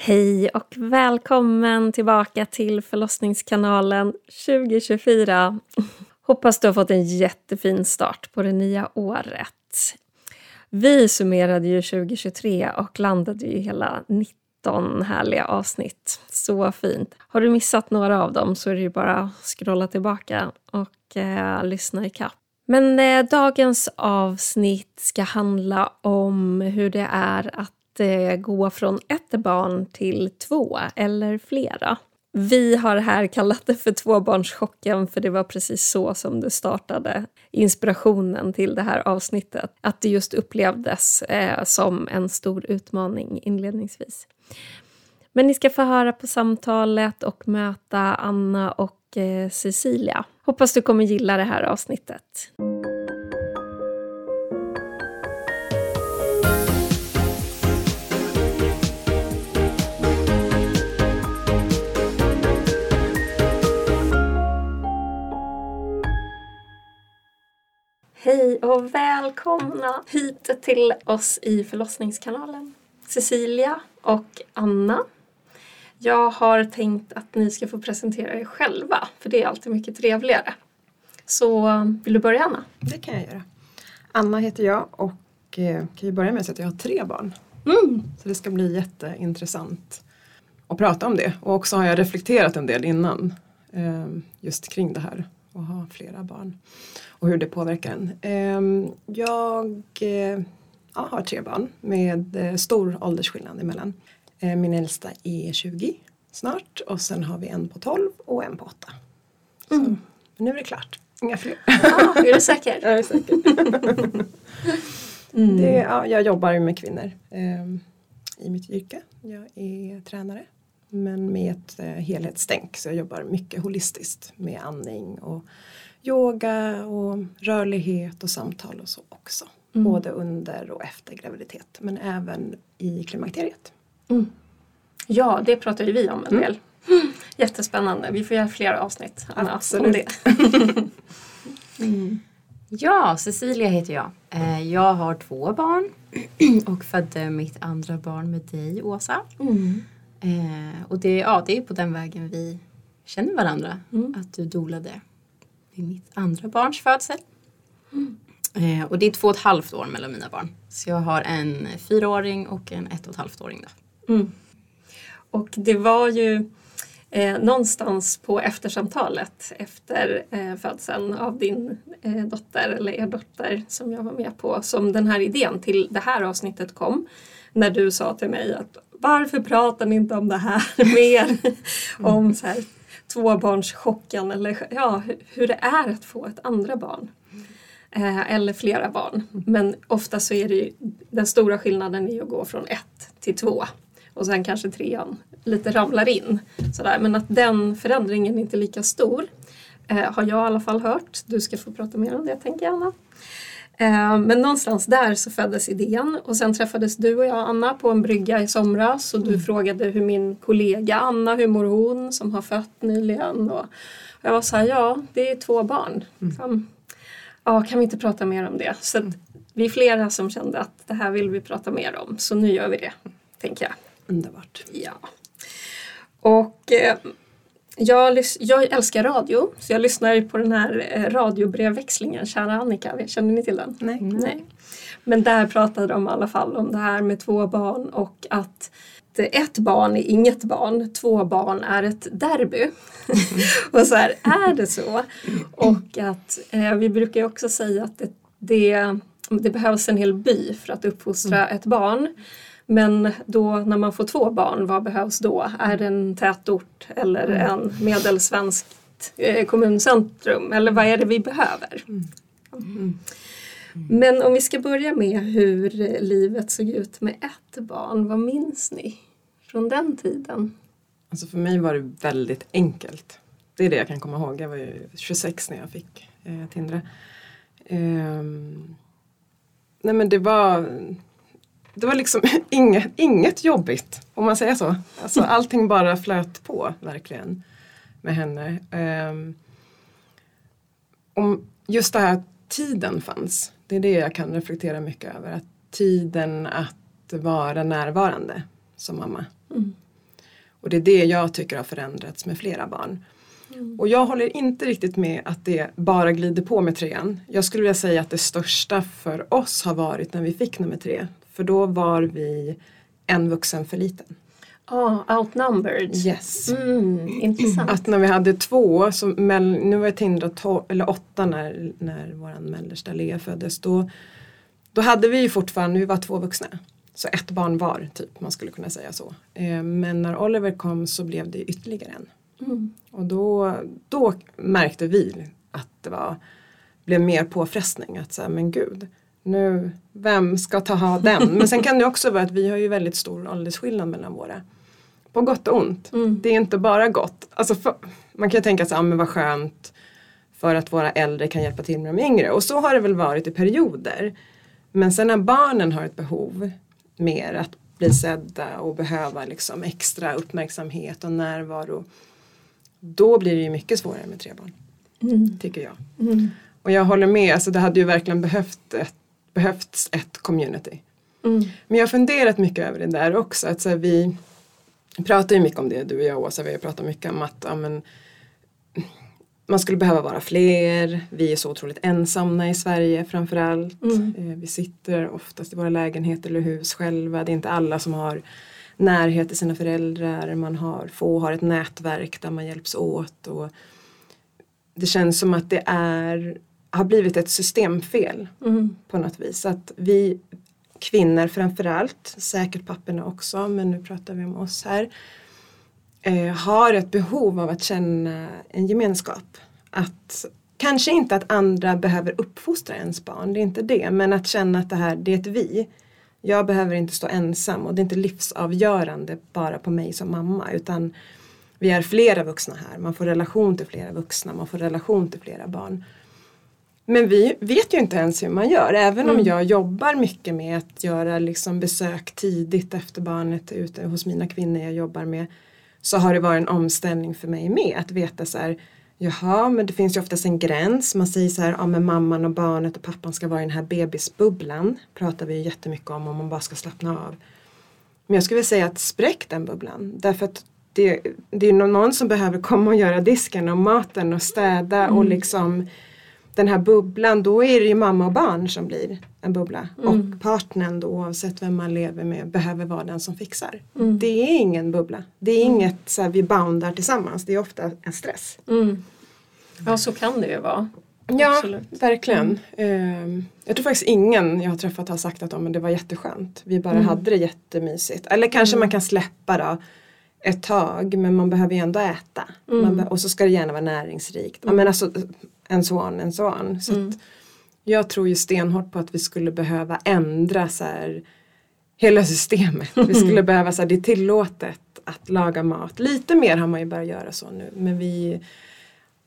Hej och välkommen tillbaka till förlossningskanalen 2024. Hoppas du har fått en jättefin start på det nya året. Vi summerade ju 2023 och landade ju hela 19 härliga avsnitt. Så fint. Har du missat några av dem så är det ju bara att scrolla tillbaka och eh, lyssna i kapp. Men eh, dagens avsnitt ska handla om hur det är att eh, gå från ett barn till två eller flera. Vi har här kallat det för tvåbarnschocken för det var precis så som det startade inspirationen till det här avsnittet. Att det just upplevdes eh, som en stor utmaning inledningsvis. Men ni ska få höra på samtalet och möta Anna och eh, Cecilia. Hoppas du kommer gilla det här avsnittet. Hej och välkomna hit till oss i förlossningskanalen. Cecilia och Anna. Jag har tänkt att ni ska få presentera er själva, för det är alltid mycket trevligare. Så vill du börja Anna? Det kan jag göra. Anna heter jag och eh, kan ju börja med att säga att jag har tre barn. Mm. Så det ska bli jätteintressant att prata om det. Och också har jag reflekterat en del innan eh, just kring det här att ha flera barn och hur det påverkar en. Eh, jag eh, ja, har tre barn med eh, stor åldersskillnad emellan. Eh, min äldsta är 20 snart och sen har vi en på 12 och en på 8. Så Mm. nu är det klart, inga fler. Ah, är du säker? Jag är säker. Mm. Det, ja, jag jobbar med kvinnor eh, i mitt yrke. Jag är tränare men med ett eh, helhetstänk så jag jobbar mycket holistiskt med andning och yoga och rörlighet och samtal och så också. Mm. Både under och efter graviditet men även i klimakteriet. Ja, det pratar ju vi om en Mm. del. Jättespännande. Vi får göra fler avsnitt Anna, om Absolut. det. Ja, Cecilia heter jag. Eh, Jag har två barn och födde mitt andra barn med dig, Åsa. Mm. Eh, Och det, ja, det är på den vägen vi känner varandra. Mm. Att du dolade vid mitt andra barns födsel. Eh, Och det är två och ett halvt år mellan mina barn. Så jag har en fyraåring och en ett och ett halvt åring. Då. Mm. Och det var ju eh, någonstans på eftersamtalet efter eh, födseln av din eh, dotter, eller er dotter, som jag var med på, som den här idén till det här avsnittet kom. När du sa till mig att varför pratar ni inte om det här mer? om så här, tvåbarnschocken eller ja, hu- hur det är att få ett andra barn. Eh, eller flera barn. Men ofta så är det ju, den stora skillnaden är att gå från ett till två. Och sen kanske trean lite ramlar in. Sådär. Men att den förändringen är inte är lika stor. Eh, har jag i alla fall hört. Du ska få prata mer om det tänker jag Anna. Eh, men någonstans där så föddes idén och sen träffades du och jag Anna på en brygga i somras och du frågade hur min kollega Anna, hur mår hon som har fött nyligen? Och jag var så här, ja det är två barn. Liksom, ja, kan vi inte prata mer om det? Så att vi är flera som kände att det här vill vi prata mer om så nu gör vi det, tänker jag. Underbart. Ja. Och eh, jag, jag älskar radio så jag lyssnar på den här eh, radiobrevväxlingen, Kära Annika, känner ni till den? Nej. Nej. Men där pratade de i alla fall om det här med två barn och att ett barn är inget barn, två barn är ett derby. och så här, är det så? Och att eh, vi brukar ju också säga att det, det, det behövs en hel by för att uppfostra ett barn. Men då när man får två barn, vad behövs då? Är det en tätort eller en medelsvenskt eh, kommuncentrum? Eller vad är det vi behöver? Men om vi ska börja med hur eh, livet såg ut med ett barn, vad minns ni från den tiden? Alltså för mig var det väldigt enkelt. Det är det jag kan komma ihåg. Jag var ju 26 när jag fick eh, Tindre. Ehm, nej men det var Det var liksom inget, inget jobbigt om man säger så. Alltså allting bara flöt på verkligen med henne. Ehm, om just det här att tiden fanns. Det är det jag kan reflektera mycket över. Att tiden att vara närvarande som mamma. Mm. Och det är det jag tycker har förändrats med flera barn. Och jag håller inte riktigt med att det bara glider på med trean. Jag skulle vilja säga att det största för oss har varit när vi fick nummer tre. För då var vi en vuxen för liten. Ah, outnumbered. Yes. Mm, intressant. Att när vi hade två, så mell, nu var jag Tindra eller åtta när, när vår mellersta Lea föddes. Då, då hade vi ju fortfarande, vi var två vuxna. Så ett barn var, typ, man skulle kunna säga så. Eh, men när Oliver kom så blev det ytterligare en. Mm. Och då, då märkte vi att det var, blev mer påfrestning. Att säga, men gud, nu, vem ska ta ha den? Men sen kan det också vara att vi har ju väldigt stor åldersskillnad mellan våra. På gott och ont. Mm. Det är inte bara gott. Alltså för, man kan ju tänka sig, ah, men vad skönt för att våra äldre kan hjälpa till med de yngre. Och så har det väl varit i perioder. Men sen när barnen har ett behov mer att bli sedda och behöva liksom extra uppmärksamhet och närvaro. Då blir det ju mycket svårare med tre barn. Mm. Tycker jag. Mm. Och jag håller med, alltså det hade ju verkligen behövt ett, behövts ett community. Mm. Men jag har funderat mycket över det där också. Att så här, vi pratar ju mycket om det, du och jag Åsa, vi har pratat mycket om att ja, men, man skulle behöva vara fler. Vi är så otroligt ensamma i Sverige framförallt. Mm. Eh, Vi sitter oftast i våra lägenheter eller hus själva. Det är inte alla som har närhet till sina föräldrar. Man har, få har ett nätverk där man hjälps åt. Och det känns som att det är, har blivit ett systemfel Mm. på något vis. Att vi kvinnor framförallt, säkert papporna också, men nu pratar vi om oss här, eh, har ett behov av att känna en gemenskap. Att Kanske inte att andra behöver uppfostra ens barn, det är inte det, men att känna att det här, det är ett vi. Jag behöver inte stå ensam och det är inte livsavgörande bara på mig som mamma utan vi är flera vuxna här, man får relation till flera vuxna, man får relation till flera barn. Men vi vet ju inte ens hur man gör. Även om Mm. jag jobbar mycket med att göra liksom besök tidigt efter barnet ute hos mina kvinnor jag jobbar med. Så har det varit en omställning för mig med att veta så här. Jaha, men det finns ju oftast en gräns. Man säger så här, ja men mamman och barnet och pappan ska vara i den här bebisbubblan. Pratar vi ju jättemycket om om man bara ska slappna av. Men jag skulle vilja säga att spräck den bubblan. Därför att det, det är någon som behöver komma och göra disken och maten och städa och liksom den här bubblan, då är det ju mamma och barn som blir en bubbla. Mm. Och partnern då, oavsett vem man lever med, behöver vara den som fixar. Mm. Det är ingen bubbla. Det är inget så här, vi boundar tillsammans. Det är ofta en stress. Mm. Ja, så kan det ju vara. Ja, Absolut. verkligen. Ehm, jag tror faktiskt ingen jag har träffat har sagt att men det var jätteskönt. Vi bara Mm. hade det jättemysigt. Eller kanske man kan släppa då ett tag men man behöver ju ändå äta. Mm. Be- och så ska det gärna vara näringsrikt. Men alltså en så on, en så on. Så Mm. att jag tror ju stenhårt på att vi skulle behöva ändra så här hela systemet. Vi skulle behöva så här, det är tillåtet att laga mat. Lite mer har man ju börjat göra så nu men vi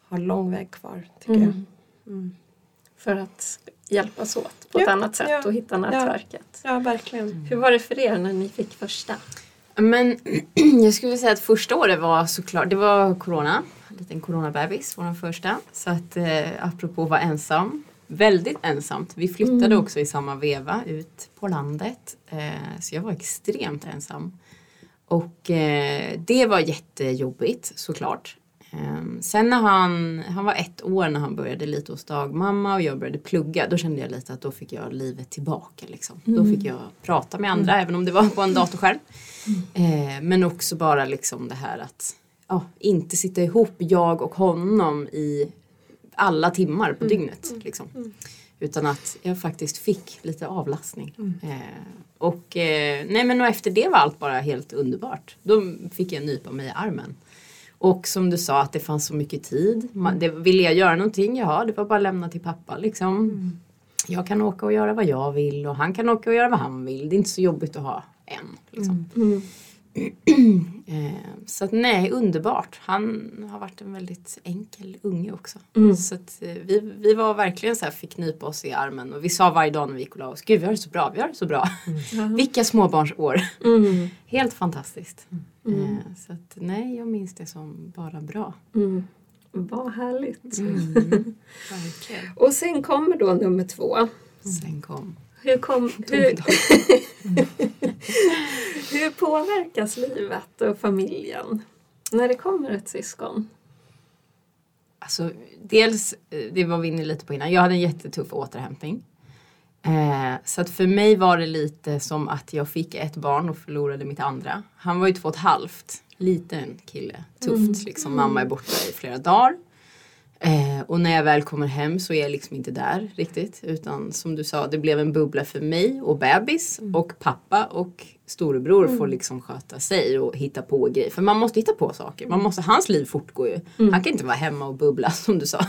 har lång väg kvar tycker jag. Mm. Mm. För att hjälpas åt på ett Ja, annat sätt ja, och hitta nätverket. Ja, verkligen. Hur var det för er när ni fick första? Men jag skulle säga att första året var såklart, det var corona. En liten coronabebis den första. Så att eh, apropå att vara ensam. Väldigt ensamt. Vi flyttade Mm. också i samma veva ut på landet. Eh, så jag var extremt ensam. Och eh, det var jättejobbigt såklart. Eh, sen när han, han var ett år när han började lite hos dagmamma och jag började plugga. Då kände jag lite att då fick jag livet tillbaka. Liksom. Då fick jag prata med andra även om det var på en datorskärm. Eh, men också bara liksom det här att ja, inte sitta ihop jag och honom i alla timmar på dygnet. Liksom. Utan att jag faktiskt fick lite avlastning. Eh, och, eh, nej men och efter det var allt bara helt underbart. Då fick jag nypa mig i armen. Och som du sa att det fanns så mycket tid. Man, det, ville jag göra någonting, ja det var bara att lämna till pappa liksom. Jag kan åka och göra vad jag vill och han kan åka och göra vad han vill. Det är inte så jobbigt att ha en. Liksom. Mm. Eh, så att nej, underbart. Han har varit en väldigt enkel unge också. Mm. Så att, eh, vi, vi var verkligen så här, fick nypa oss i armen och vi sa varje dag när vi gick och la oss, gud vi har det så bra, vi har det så bra. Vilka småbarnsår. Mm. Helt fantastiskt. Mm. Eh, så att nej, jag minns det som bara bra. Mm. Vad härligt. Verkligen. Och sen kommer då nummer två. Sen kom Hur, kom, hur, hur påverkas livet och familjen när det kommer ett syskon? Alltså, dels, eh, det var vi inne lite på innan, jag hade en jättetuff återhämtning. Eh, så att för mig var det lite som att jag fick ett barn och förlorade mitt andra. Han var ju två och ett halvt, liten kille, tufft mm. liksom. Mamma är borta i flera dagar. Eh, och när jag väl kommer hem så är jag liksom inte där riktigt. Utan som du sa, det blev en bubbla för mig och bebis mm. och pappa och storebror mm. får liksom sköta sig och hitta på grejer. För man måste hitta på saker. Man måste, hans liv fortgår ju. Mm. Han kan inte vara hemma och bubbla som du sa.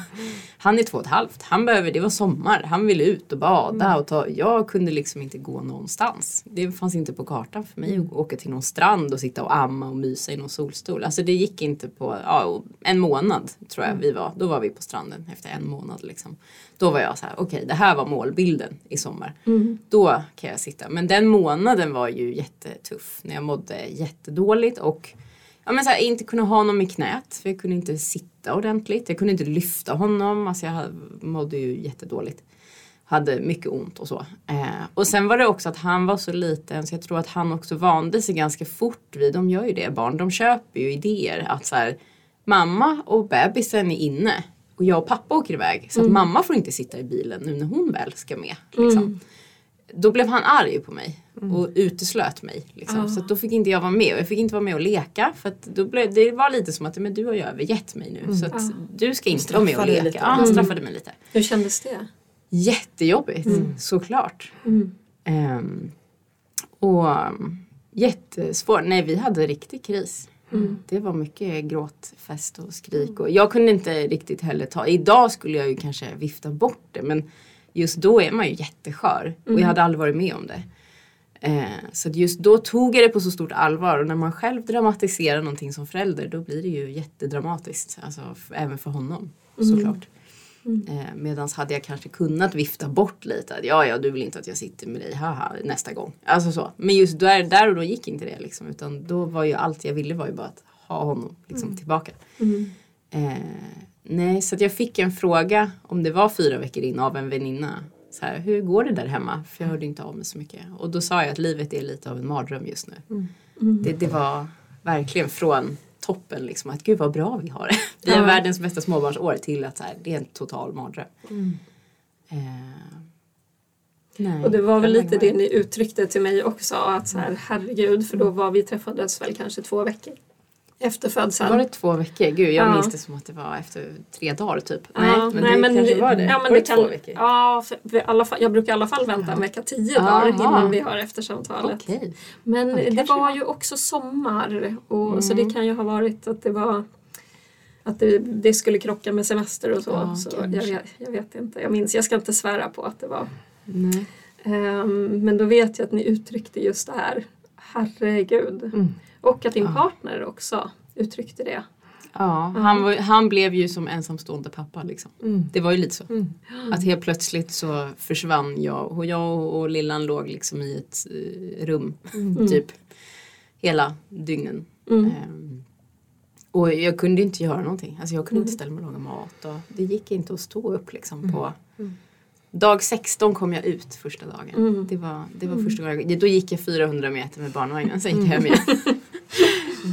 Han är två och ett halvt. Han behöver, det var sommar. Han ville ut och bada mm. och ta. Jag kunde liksom inte gå någonstans. Det fanns inte på kartan för mig att åka till någon strand och sitta och amma och mysa i någon solstol. Alltså det gick inte på ja, en månad tror jag mm. vi var. Då var vi på stranden efter en månad liksom. Då var jag så här, okej okay, det här var målbilden i sommar. Mm. Då kan jag sitta. Men den månaden var ju jättetuff när jag mådde jättedåligt och ja, men så här, inte kunde ha honom i knät. För jag kunde inte sitta ordentligt. Jag kunde inte lyfta honom. Alltså jag mådde ju jättedåligt. Hade mycket ont och så. Eh, och sen var det också att han var så liten så jag tror att han också vande sig ganska fort vid, de gör ju det barn, de köper ju idéer att så här, mamma och bebisen är inne och jag och pappa åker iväg så att mm. mamma får inte sitta i bilen nu när hon väl ska med. Liksom. Mm. Då blev han arg på mig mm. och uteslöt mig. Liksom. Oh. Så då fick inte jag vara med och jag fick inte vara med och leka. För att då blev, det var lite som att men du har ju övergett mig nu mm. så att oh. du ska inte vara med och leka. Ja, han straffade mig lite. Hur kändes det? Jättejobbigt mm. såklart. Um, och jättesvårt. Nej vi hade riktig kris. Mm. Det var mycket gråtfest och skrik. Och jag kunde inte riktigt heller ta, idag skulle jag ju kanske vifta bort det men just då är man ju jätteskör. Mm. Och jag mm. hade aldrig varit med om det. Eh, så just då tog jag det på så stort allvar och när man själv dramatiserar någonting som förälder då blir det ju jättedramatiskt. Alltså även för honom mm. såklart. Mm. Eh, Medan hade jag kanske kunnat vifta bort lite. Att, ja, ja, du vill inte att jag sitter med dig, haha, nästa gång. Alltså så. Men just där, där och då gick inte det liksom. Utan då var ju allt jag ville var ju bara att ha honom liksom, mm. tillbaka. Mm. Eh, nej, så att jag fick en fråga om det var fyra veckor in av en väninna. Så här, hur går det där hemma? För jag hörde inte av mig så mycket. Och då sa jag att livet är lite av en mardröm just nu. Mm. Det, det var verkligen från toppen liksom att gud vad bra vi har det. Vi har ja. världens bästa småbarnsår till att så här, det är en total mardröm. Mm. Eh, och det var väl lite det ni uttryckte till mig också att så här, herregud för då var vi träffades väl kanske två veckor efter födseln. Var det två veckor? Gud jag ja. minns det som att det var efter tre dagar typ. Ja, nej men nej, det men, kanske var det. Ja, men var det, det två veckor? Ja, alla fall, jag brukar i alla fall vänta en vecka tio dagar innan vi har eftersamtalet. Okay. Men ja, det, det var ju också sommar och, mm. så det kan ju ha varit att det var att det, det skulle krocka med semester och så. Ja, så jag vet, jag, vet, inte. Jag minns, jag ska inte svära på att det var. Um, men då vet jag att ni uttryckte just det här. Herregud. Mm. Och att din ja. partner också uttryckte det. Ja, han, var, han blev ju som ensamstående pappa liksom. Mm. Det var ju lite så. Mm. Att helt plötsligt så försvann jag och jag och Lillan låg liksom i ett uh, rum mm. typ hela dygnen. Um, och jag kunde inte göra någonting. Alltså jag kunde inte ställa mig och laga mat. Och det gick inte att stå upp liksom på Dag 16 kom jag ut första dagen. Mm. Det, var, det var första gången. Då gick jag 400 meter med barnvagnen, sen gick jag hem igen.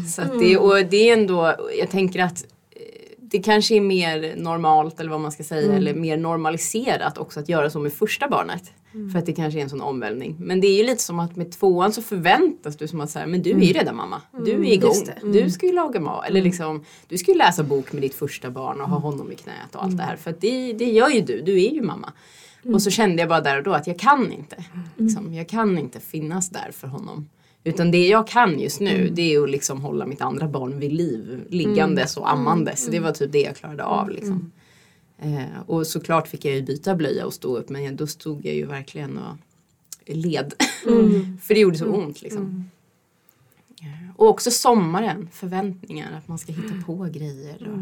Så det, och det är ändå, jag tänker att eh, det kanske är mer normalt eller vad man ska säga mm. eller mer normaliserat också att göra så med första barnet. Mm. För att det kanske är en sån omvälvning. Men det är ju lite som att med tvåan så förväntas du som att säga men du är ju redan mamma. Du är igång. Mm. Du ska ju laga mat. Eller mm. liksom, du ska ju läsa bok med ditt första barn och ha mm. honom i knät och allt det här. För att det, det gör ju du. Du är ju mamma. Mm. Och så kände jag bara där och då att jag kan inte. Liksom, jag kan inte finnas där för honom. Utan det jag kan just nu mm. det är att liksom hålla mitt andra barn vid liv liggandes och mm. ammandes. Mm. Det var typ det jag klarade av. Liksom. Eh, och såklart fick jag ju byta blöja och stå upp men då stod jag ju verkligen och led. Mm. För det gjorde så ont liksom. Eh, och också sommaren, förväntningar att man ska hitta på grejer. Och,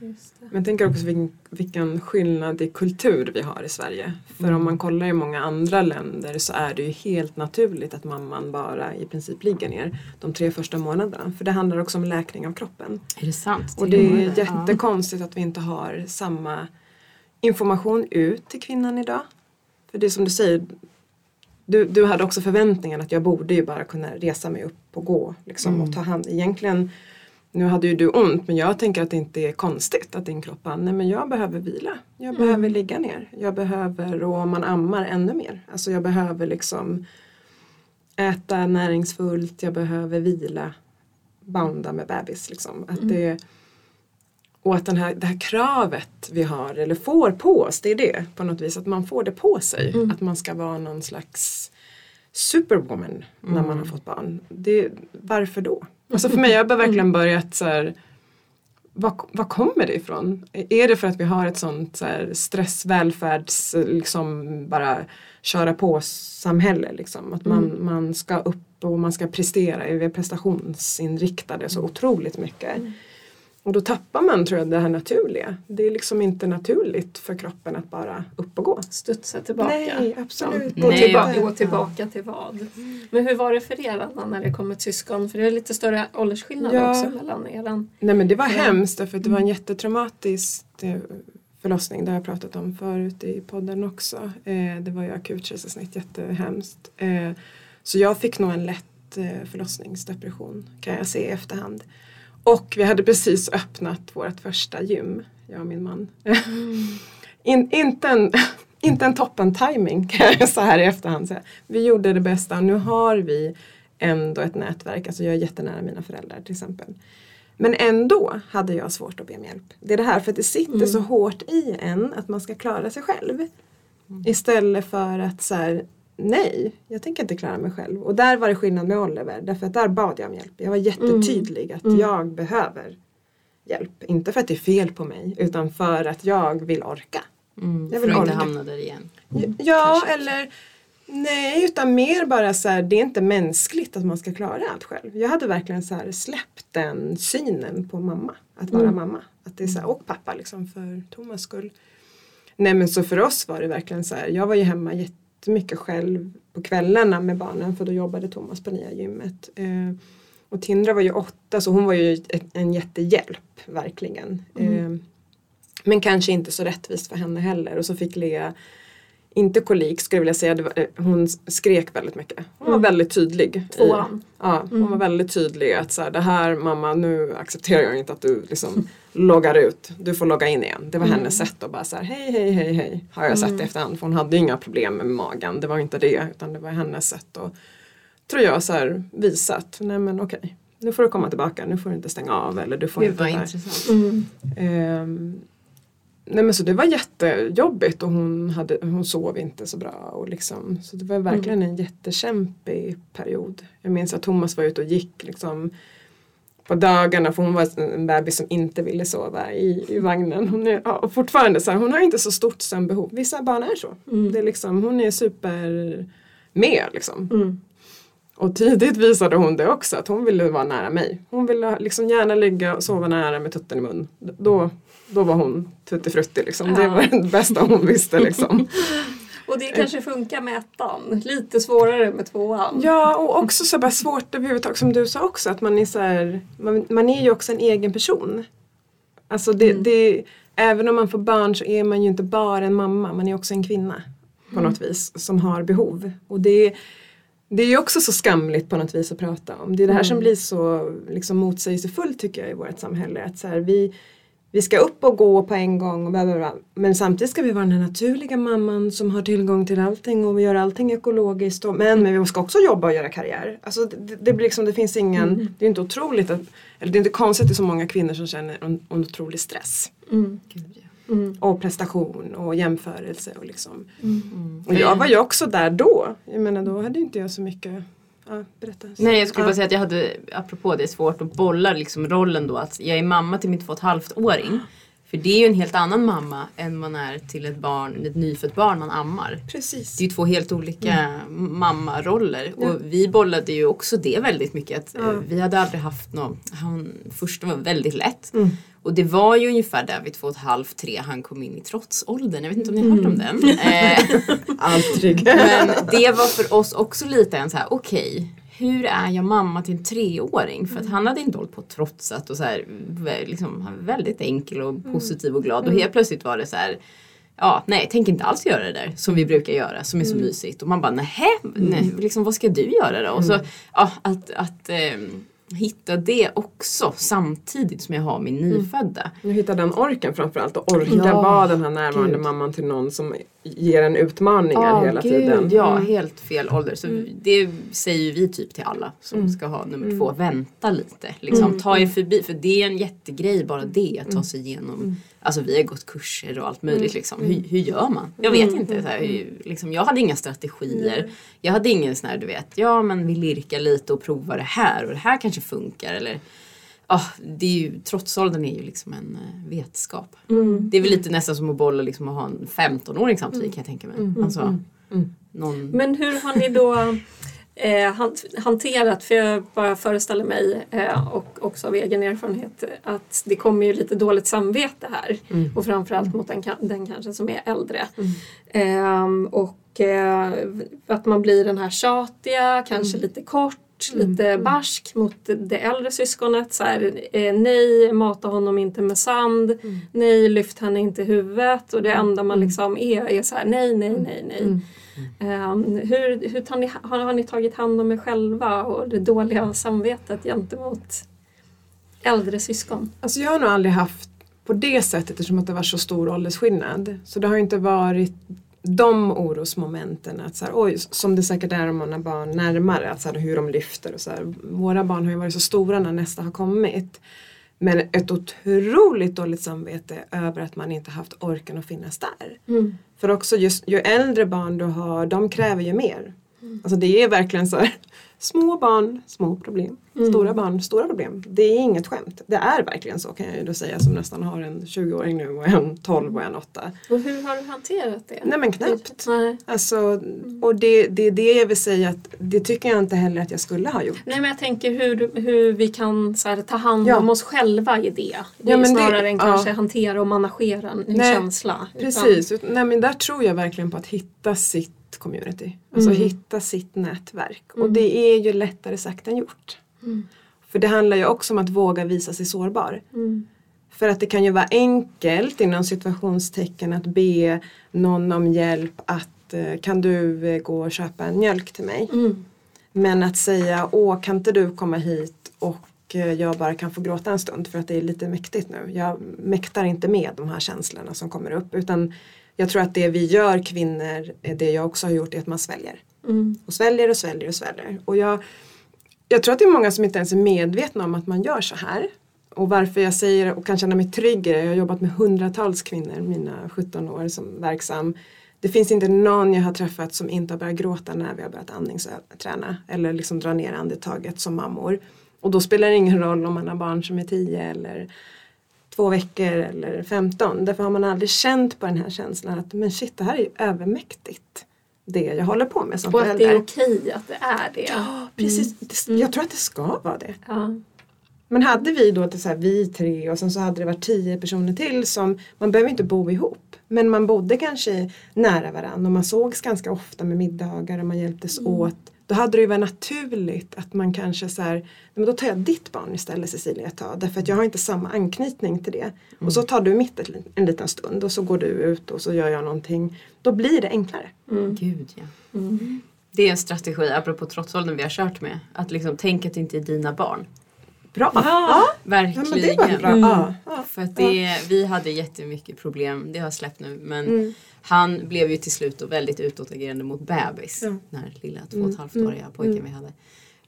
men jag tänker också vilken, skillnad i kultur vi har i Sverige. För mm. om man kollar i många andra länder så är det ju helt naturligt att mamman bara i princip ligger ner de tre första månaderna. För det handlar också om läkning av kroppen. Är det sant? Och det är jättekonstigt att vi inte har samma information ut till kvinnan idag. För det är som du säger, du, du hade också förväntningen att jag borde ju bara kunna resa mig upp och gå liksom, och ta hand. Egentligen, nu hade ju du ont men jag tänker att det inte är konstigt att din kropp bara, nej men jag behöver vila. Jag behöver ligga ner. Jag behöver, och man ammar ännu mer. Alltså jag behöver liksom äta näringsfullt, jag behöver vila, bonda med bebis. Liksom. Att det, och att den här, det här kravet vi har eller får på oss, det är det på något vis. Att man får det på sig. Att man ska vara någon slags superwoman när man har fått barn. Det, varför då? Alltså för mig har jag verkligen börjat så här, var, var kommer det ifrån? Är det för att vi har ett sånt så här, stress, välfärds, liksom bara köra på samhälle liksom? Att man, man ska upp och man ska prestera, vi är prestationsinriktade så otroligt mycket. Och då tappar man tror jag det här naturliga. Det är liksom inte naturligt för kroppen att bara upp och gå. Studsa tillbaka. Nej, absolut Gå, Nej, tillbaka, gå tillbaka till vad? Men hur var det för er Anna när det kom ett syskon? För det är lite större åldersskillnad Ja. också mellan er. Nej men det var Ja. hemskt att det var en jättetraumatisk eh, förlossning. Det har jag pratat om förut i podden också. Eh, det var ju akut kejsarsnitt, jättehemskt. Eh, så jag fick nog en lätt förlossningsdepression kan jag se i efterhand. Och vi hade precis öppnat vårt första gym, jag och min man. In, inte, en, inte en toppen timing kan jag så här i efterhand säga. Vi gjorde det bästa och nu har vi ändå ett nätverk. Alltså jag är jättenära mina föräldrar till exempel. Men ändå hade jag svårt att be om hjälp. Det är det här för att det sitter så hårt i en att man ska klara sig själv. Istället för att så här, nej, jag tänker inte klara mig själv. Och där var det skillnad med Oliver. Därför att där bad jag om hjälp. Jag var jättetydlig att jag behöver hjälp. Inte för att det är fel på mig utan för att jag vill orka. Mm, Jag för vill att inte hamna där igen. Ja, Kanske. eller nej, utan mer bara så här, det är inte mänskligt att man ska klara allt själv. Jag hade verkligen så här släppt den synen på mamma, att vara mamma. Att det är så här, och pappa liksom för Thomas skull. Nej men så för oss var det verkligen så här, jag var ju hemma jättemycket själv på kvällarna med barnen för då jobbade Thomas på nya gymmet. Eh, och Tindra var ju åtta så hon var ju en jättehjälp, verkligen. Eh, men kanske inte så rättvist för henne heller. Och så fick Lea inte kolik skulle jag vilja säga, var, eh, hon skrek väldigt mycket. Hon var väldigt tydlig. i- Tvåan. Ja, hon var väldigt tydlig att så här, det här mamma nu accepterar jag inte att du liksom loggar ut. Du får logga in igen. Det var hennes sätt att bara så här, hej hej hej hej. Har jag sett i efterhand. För hon hade ju inga problem med magen. Det var inte det utan det var hennes sätt att tror jag så här visat. Nej men okej. Nu får du komma tillbaka. Nu får du inte stänga av eller du får Gud inte vad det här. intressant. Mm. Nej men så det var jättejobbigt och hon, hade, hon sov inte så bra. Och liksom, så det var verkligen en jättekämpig period. Jag minns att Thomas var ute och gick liksom på dagarna för hon var en bebis som inte ville sova i, i vagnen. Hon är ja, och fortfarande så här, hon har inte så stort sömnbehov. Vissa barn är så. Det är liksom, hon är super med liksom. Mm. Och tidigt visade hon det också att hon ville vara nära mig. Hon ville liksom gärna ligga och sova nära med tutten i mun. Då, då var hon tuttifrutti liksom. Det Ja. var det bästa hon visste liksom. Och det kanske funkar med ettan. Lite svårare med tvåan. Ja och också så bara svårt överhuvudtaget som du sa också att man är så här, man, man är ju också en egen person. Alltså det, det, även om man får barn så är man ju inte bara en mamma, man är också en kvinna på något vis som har behov. Och det, det är ju också så skamligt på något vis att prata om. Det är det här som blir så liksom, motsägelsefullt tycker jag i vårt samhälle. Att så här, vi, vi ska upp och gå på en gång och bla, bla, bla. men samtidigt ska vi vara den här naturliga mamman som har tillgång till allting och vi gör allting ekologiskt. Och, men, men vi ska också jobba och göra karriär. Alltså, det, det, blir liksom, det finns ingen, det är inte otroligt att, eller det är inte konstigt att det är så många kvinnor som känner en, en otrolig stress. Mm. Mm. Och prestation och jämförelse och liksom. Mm. Och jag var ju också där då. Jag menar då hade inte jag så mycket, ja berätta. Nej jag skulle Ja. bara säga att jag hade, apropå det, svårt att bolla liksom rollen då att jag är mamma till mitt två och ett halvt åring. För det är ju en helt annan mamma än man är till ett barn, ett nyfött barn man ammar. Precis. Det är ju två helt olika mammaroller och vi bollade ju också det väldigt mycket. Att, eh, Vi hade aldrig haft någon, han, första var väldigt lätt. Och det var ju ungefär där vid två och ett halvt, tre han kom in i trotsåldern. Jag vet inte om ni har hört om den. Eh, Aldrig. men det var för oss också lite en så här, okej, hur är jag mamma till en treåring? För att han hade inte hållit på och trotsat och så här, liksom, han var väldigt enkel och positiv och glad. Och helt plötsligt var det så här, ja, nej, tänk inte alls göra det där som vi brukar göra som är så mysigt. Och man bara, nähä, nej, liksom, vad ska du göra då? Och så, ja, att, att ehm, hitta det också samtidigt som jag har min nyfödda. Nu hitta den orken framförallt och orka Ja, vara den här närvarande gud. mamman till någon som ger en utmaningar hela gud, tiden. Ja, Mm. helt fel ålder. Så det säger vi typ till alla som ska ha nummer två. Vänta lite. Liksom, Ta er förbi. För det är en jättegrej bara det att ta sig igenom. Alltså vi har gått kurser och allt möjligt. Liksom. Hur, hur gör man? Jag vet inte. Så här, hur, liksom, jag hade inga strategier. Jag hade ingen sån här du vet. Ja men vi lirkar lite och provar det här och det här kanske funkar. Eller, Ja, det är ju, trotsåldern är ju liksom en eh, vetskap. Det är väl lite nästan som att bolla liksom och ha en 15-åring samtidigt kan jag tänka mig. Alltså, någon... Men hur har ni då eh, hant- hanterat, för jag bara föreställer mig eh, och också av egen erfarenhet att det kommer ju lite dåligt samvete här. Och framförallt mot den, den kanske som är äldre. Ehm, och eh, att man blir den här tjatiga, kanske lite kort, lite barsk mot det äldre syskonet. Så här, eh, nej, mata honom inte med sand. Nej, lyft henne inte i huvudet. Och det enda man liksom är är så här, nej, nej, nej, nej. Ehm, hur hur tar ni, har, har ni tagit hand om er själva och det dåliga samvetet gentemot äldre syskon? Alltså jag har nog aldrig haft på det sättet eftersom att det var så stor åldersskillnad. Så det har inte varit de orosmomenten att så här, oj, som det säkert är om man har barn närmare, att så här, hur de lyfter och så här. Våra barn har ju varit så stora när nästa har kommit. Men ett otroligt dåligt samvete över att man inte haft orken att finnas där. För också just, ju äldre barn du har, de kräver ju mer. Alltså det är verkligen så här, små barn, små problem. Stora barn, stora problem. Det är inget skämt. Det är verkligen så kan jag ju då säga som nästan har en 20-åring nu och en 12 och en 8. Och hur har du hanterat det? Nej men knappt. Nej. Alltså, och det, det är det jag vill säga att det tycker jag inte heller att jag skulle ha gjort. Nej men jag tänker hur, hur vi kan så här, ta hand Ja. om oss själva i det. det Ja, men det- snarare än ja. kanske hantera och managera en Nej, känsla. Utan- Precis, nej men där tror jag verkligen på att hitta sitt community. Alltså hitta sitt nätverk. Och det är ju lättare sagt än gjort. För det handlar ju också om att våga visa sig sårbar. För att det kan ju vara enkelt inom situationstecken att be någon om hjälp att eh, kan du eh, gå och köpa en mjölk till mig? Men att säga åh kan inte du komma hit och eh, jag bara kan få gråta en stund för att det är lite mäktigt nu. Jag mäktar inte med de här känslorna som kommer upp utan jag tror att det vi gör kvinnor, det jag också har gjort är att man sväljer. Och sväljer och sväljer och sväljer. Och jag, jag tror att det är många som inte ens är medvetna om att man gör så här. Och varför jag säger och kan känna mig trygg. Jag har jobbat med hundratals kvinnor mina 17 år som verksam. Det finns inte någon jag har träffat som inte har börjat gråta när vi har börjat andningsträna. Eller liksom dra ner andetaget som mammor. Och då spelar det ingen roll om man har barn som är 10 eller två veckor eller 15. Därför har man aldrig känt på den här känslan att men shit det här är ju övermäktigt. Det jag håller på med som Och att det förälder. är okej att det är det. Ja, precis. Det- Jag tror att det ska vara det. Ja. Men hade vi då till så här, vi tre och sen så hade det varit tio personer till som man behöver inte bo ihop. Men man bodde kanske nära varandra och man sågs ganska ofta med middagar och man hjälptes åt. Då hade det ju varit naturligt att man kanske så här, "Nej, men då tar jag ditt barn istället Cecilia ett tag. Därför att jag har inte samma anknytning till det. Och så tar du mitt en liten stund och så går du ut och så gör jag någonting. Då blir det enklare. Gud ja. Det är en strategi, apropå trotsåldern vi har kört med. Att liksom tänka att det inte är dina barn. Bra! Ja. Ja, Verkligen. men det var bra. Ja, ja. För att det, vi hade jättemycket problem, det har jag släppt nu. Men Mm. han blev ju till slut då väldigt utåtagerande mot bebis. Den här lilla två och ett halvt åriga pojken vi hade.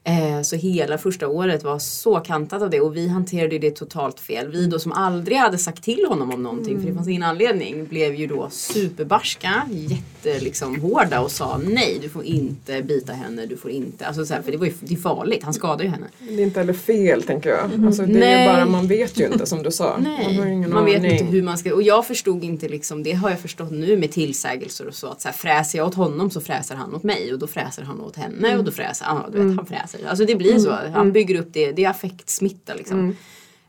Eh, så hela första året var så kantat av det och vi hanterade det totalt fel. Vi då som aldrig hade sagt till honom om någonting för det fanns ingen anledning blev ju då superbarska, jätte liksom hårda och sa nej du får inte bita henne, du får inte. Alltså så här, för det var ju det är farligt, han skadade ju henne. Det är inte heller fel tänker jag. Alltså, det är Nej. ju bara, man vet ju inte som du sa. Man har Nej, ingen man vet aning. inte hur man ska, och jag förstod inte liksom, det har jag förstått nu med tillsägelser och så att så här, fräser jag åt honom så fräser han åt mig och då fräser han åt henne och då fräser han, du vet han fräser. Alltså det blir så, han bygger upp det, det är affektsmitta liksom.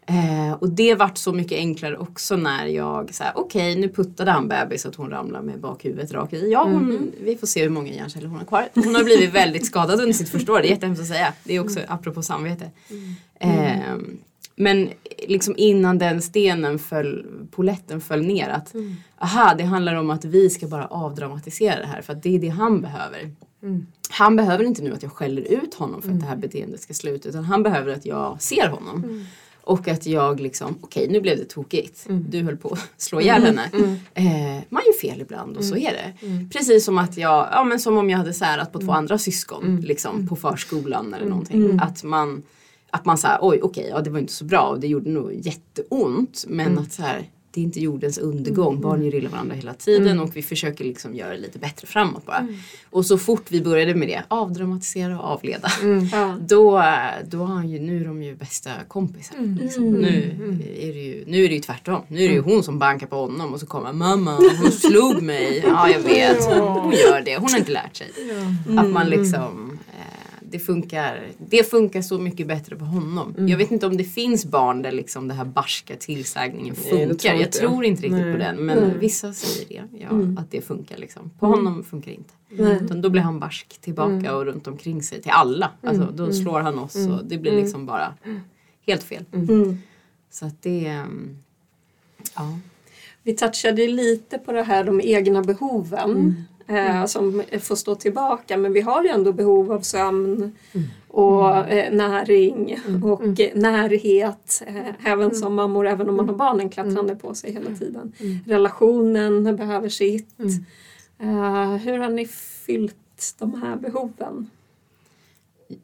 Eh, och det vart så mycket enklare också när jag så här, okej nu puttade han bebis så att hon ramlar med bakhuvudet rakt i. Ja, hon, vi får se hur många hjärnceller hon har kvar. Hon har blivit väldigt skadad under sitt första år, det är jättehemskt att säga. Det är också apropå samvete. Eh, men liksom innan den stenen föll, poletten föll ner att aha, det handlar om att vi ska bara avdramatisera det här för att det är det han behöver. Han behöver inte nu att jag skäller ut honom för att det här beteendet ska sluta utan han behöver att jag ser honom. Och att jag liksom, okej nu blev det tokigt. Du höll på att slå ihjäl henne. Eh, man gör fel ibland och så är det. Precis som att jag, ja men som om jag hade särat på två andra syskon liksom på förskolan eller någonting. Att man, att man säger oj okej, ja det var inte så bra och det gjorde nog jätteont. Men att så här, det är inte jordens undergång. Barn gör illa varandra hela tiden och vi försöker liksom göra det lite bättre framåt bara. Och så fort vi började med det, avdramatisera och avleda. Ja. Då, då har han ju, nu är de ju bästa kompisar. Liksom. Nu, är det ju, nu är det ju tvärtom. Nu är det ju hon som bankar på honom och så kommer mamma, hon slog mig. Ja jag vet, hon gör det. Hon har inte lärt sig. Att man liksom det funkar, det funkar så mycket bättre på honom. Jag vet inte om det finns barn där liksom det här barska tillsägningen Nej, funkar. tror jag tror inte riktigt Nej. på den. Men vissa säger det. Ja, Att det funkar liksom. På honom funkar det inte. Utan då blir han barsk tillbaka och runt omkring sig till alla. Alltså, då slår han oss och det blir liksom bara helt fel. Mm. Så att det... ehm, Ja. Vi touchade lite på det här de egna behoven Mm. eh, som får stå tillbaka men vi har ju ändå behov av sömn Mm. och eh, näring och eh, närhet eh, även som mammor, även om man har barnen klättrande på sig hela tiden. Relationen behöver sitt. Eh, hur har ni fyllt de här behoven?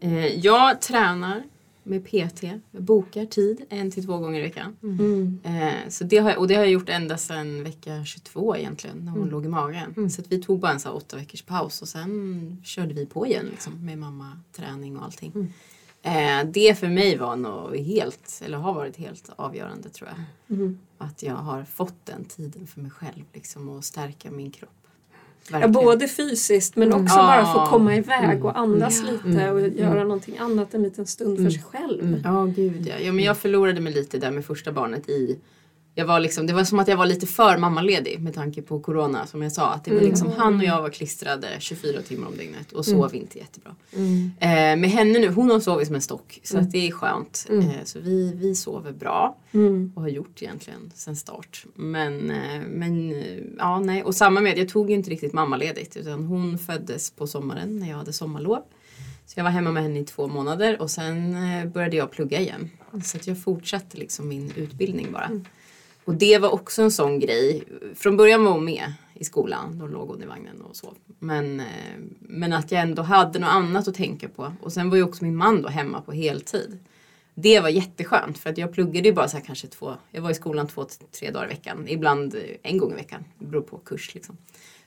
Eh, jag tränar med PT. Jag bokar tid en till två gånger i veckan. Mm. Eh, så det har, jag- och det har jag gjort ända sedan vecka 22 egentligen när hon låg i magen. Så att vi tog bara en så åtta veckors paus och sen körde vi på igen liksom, med mammaträning och allting. Eh, det för mig var nog helt, eller har varit helt avgörande tror jag. Mm. Att jag har fått den tiden för mig själv liksom, och stärka min kropp. Ja, både fysiskt men också Ja. bara få komma iväg och andas Ja. lite och göra någonting annat en liten stund för sig själv. Ja, gud ja. ja men jag förlorade mig lite där med första barnet i jag var liksom, det var som att jag var lite för mammaledig med tanke på corona som jag sa. Att det var liksom han och jag var klistrade 24 timmar om dygnet och sov inte jättebra. Eh, med henne nu, hon har sovit som en stock så att det är skönt. Eh, så vi, vi sover bra Mm. och har gjort egentligen sen start. Men, eh, men eh, ja nej och samma med, jag tog ju inte riktigt mammaledigt utan hon föddes på sommaren när jag hade sommarlov. Så jag var hemma med henne i två månader och sen eh, började jag plugga igen. Så att jag fortsatte liksom min utbildning bara. Och det var också en sån grej. Från början var hon med i skolan. Då låg hon i vagnen och sov. Men, eh, men att jag ändå hade något annat att tänka på. Och sen var ju också min man då hemma på heltid. Det var jätteskönt för att jag pluggade ju bara så kanske två, jag var i skolan två, tre dagar i veckan. Ibland en gång i veckan. Det beror på kurs liksom.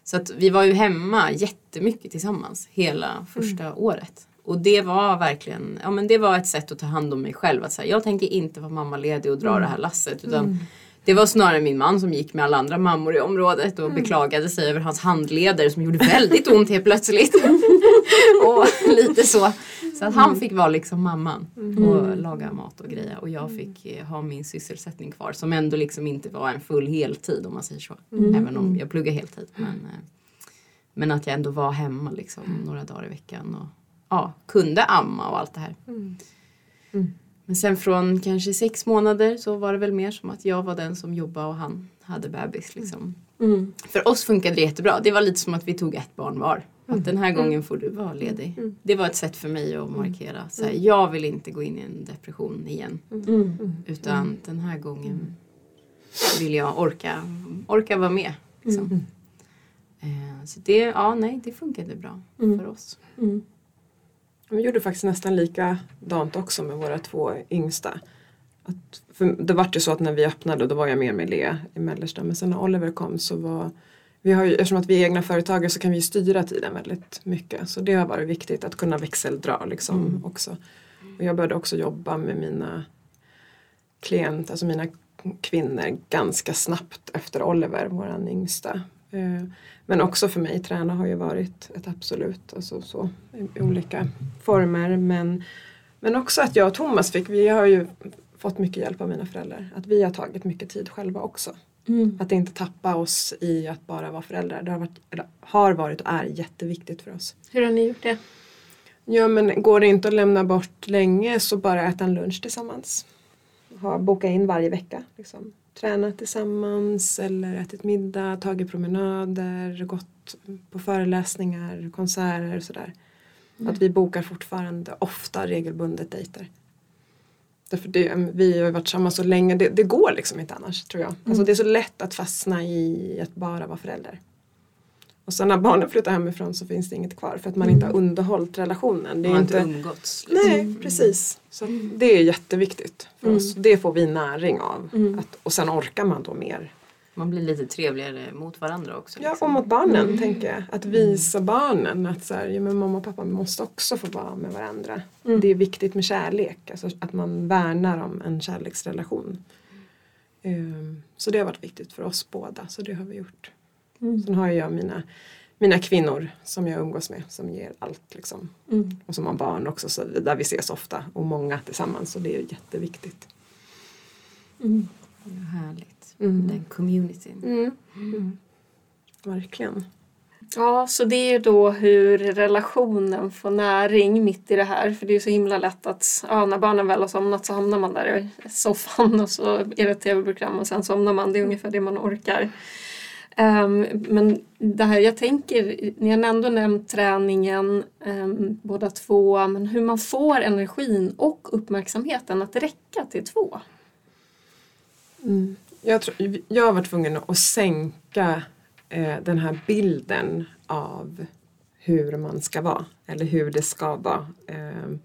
Så att vi var ju hemma jättemycket tillsammans hela första året. Och det var verkligen, ja men det var ett sätt att ta hand om mig själv. Att säga, jag tänker inte vara mammaledig och dra det här lasset. Utan det var snarare min man som gick med alla andra mammor i området och beklagade sig över hans handleder som gjorde väldigt ont helt plötsligt. och lite så. Så att han fick vara liksom mamman och laga mat och greja. Och jag fick eh, ha min sysselsättning kvar som ändå liksom inte var en full heltid om man säger så. Även om jag pluggar heltid. Men, eh, men att jag ändå var hemma liksom några dagar i veckan. Och ja, kunde amma och allt det här. Men sen från kanske sex månader så var det väl mer som att jag var den som jobbade och han hade bebis. Liksom. Mm. För oss funkade det jättebra. Det var lite som att vi tog ett barn var. Att den här gången får du vara ledig. Det var ett sätt för mig att markera. Så här, jag vill inte gå in i en depression igen. Mm. Utan den här gången vill jag orka, orka vara med. Liksom. Eh, Så det, ja, nej, det funkade bra för oss. Mm. Vi gjorde faktiskt nästan likadant också med våra två yngsta. Att, det var ju så att när vi öppnade då var jag mer med Lea i mellersta men sen när Oliver kom så var vi har ju, eftersom att vi är egna företagare så kan vi ju styra tiden väldigt mycket så det har varit viktigt att kunna växeldra liksom också. Och jag började också jobba med mina klienter, alltså mina kvinnor ganska snabbt efter Oliver, våran yngsta. Eh, Men också för mig, träna har ju varit ett absolut, alltså så i olika former. Men, men också att jag och Thomas fick, vi har ju fått mycket hjälp av mina föräldrar. Att vi har tagit mycket tid själva också. Mm. Att inte tappa oss i att bara vara föräldrar. Det har varit, eller har varit och är jätteviktigt för oss. Hur har ni gjort det? Ja men går det inte att lämna bort länge så bara äta en lunch tillsammans. ha, boka in varje vecka. Liksom. Tränat tillsammans eller ätit middag, tagit promenader, gått på föreläsningar, konserter och sådär. Att vi bokar fortfarande ofta regelbundet dejter. Därför det, vi har varit samma så länge, det, det går liksom inte annars tror jag. Alltså det är så lätt att fastna i att bara vara förälder. Och sen när barnen flyttar hemifrån så finns det inget kvar för att man inte har underhållit relationen. Det är Man har inte, umgåtts. liksom. Nej, precis. Så det är jätteviktigt för oss. Det får vi näring av. Att, och sen orkar man då mer. Man blir lite trevligare mot varandra också. Ja, liksom. och mot barnen tänker jag. Att visa barnen att så här, ja, men mamma och pappa måste också få vara med varandra. Det är viktigt med kärlek. Alltså att man värnar om en kärleksrelation. Ehm, Så det har varit viktigt för oss båda. Så det har vi gjort. Sen har jag mina, mina kvinnor som jag umgås med som ger allt liksom. Och som har barn också så där vi ses ofta och många tillsammans så det är jätteviktigt. Ja, härligt. Den communityn. Verkligen. Ja, så det är då hur relationen får näring mitt i det här. För det är ju så himla lätt att ja, när barnen väl har somnat så hamnar man där i soffan och så är det ett tv-program och sen somnar man. Det är ungefär det man orkar. Ehm, men det här, jag tänker, ni har ändå nämnt träningen um, båda två, men hur man får energin och uppmärksamheten att räcka till två. Mm. Jag, tror, jag har varit tvungen att sänka eh, den här bilden av hur man ska vara eller hur det ska vara. Eh,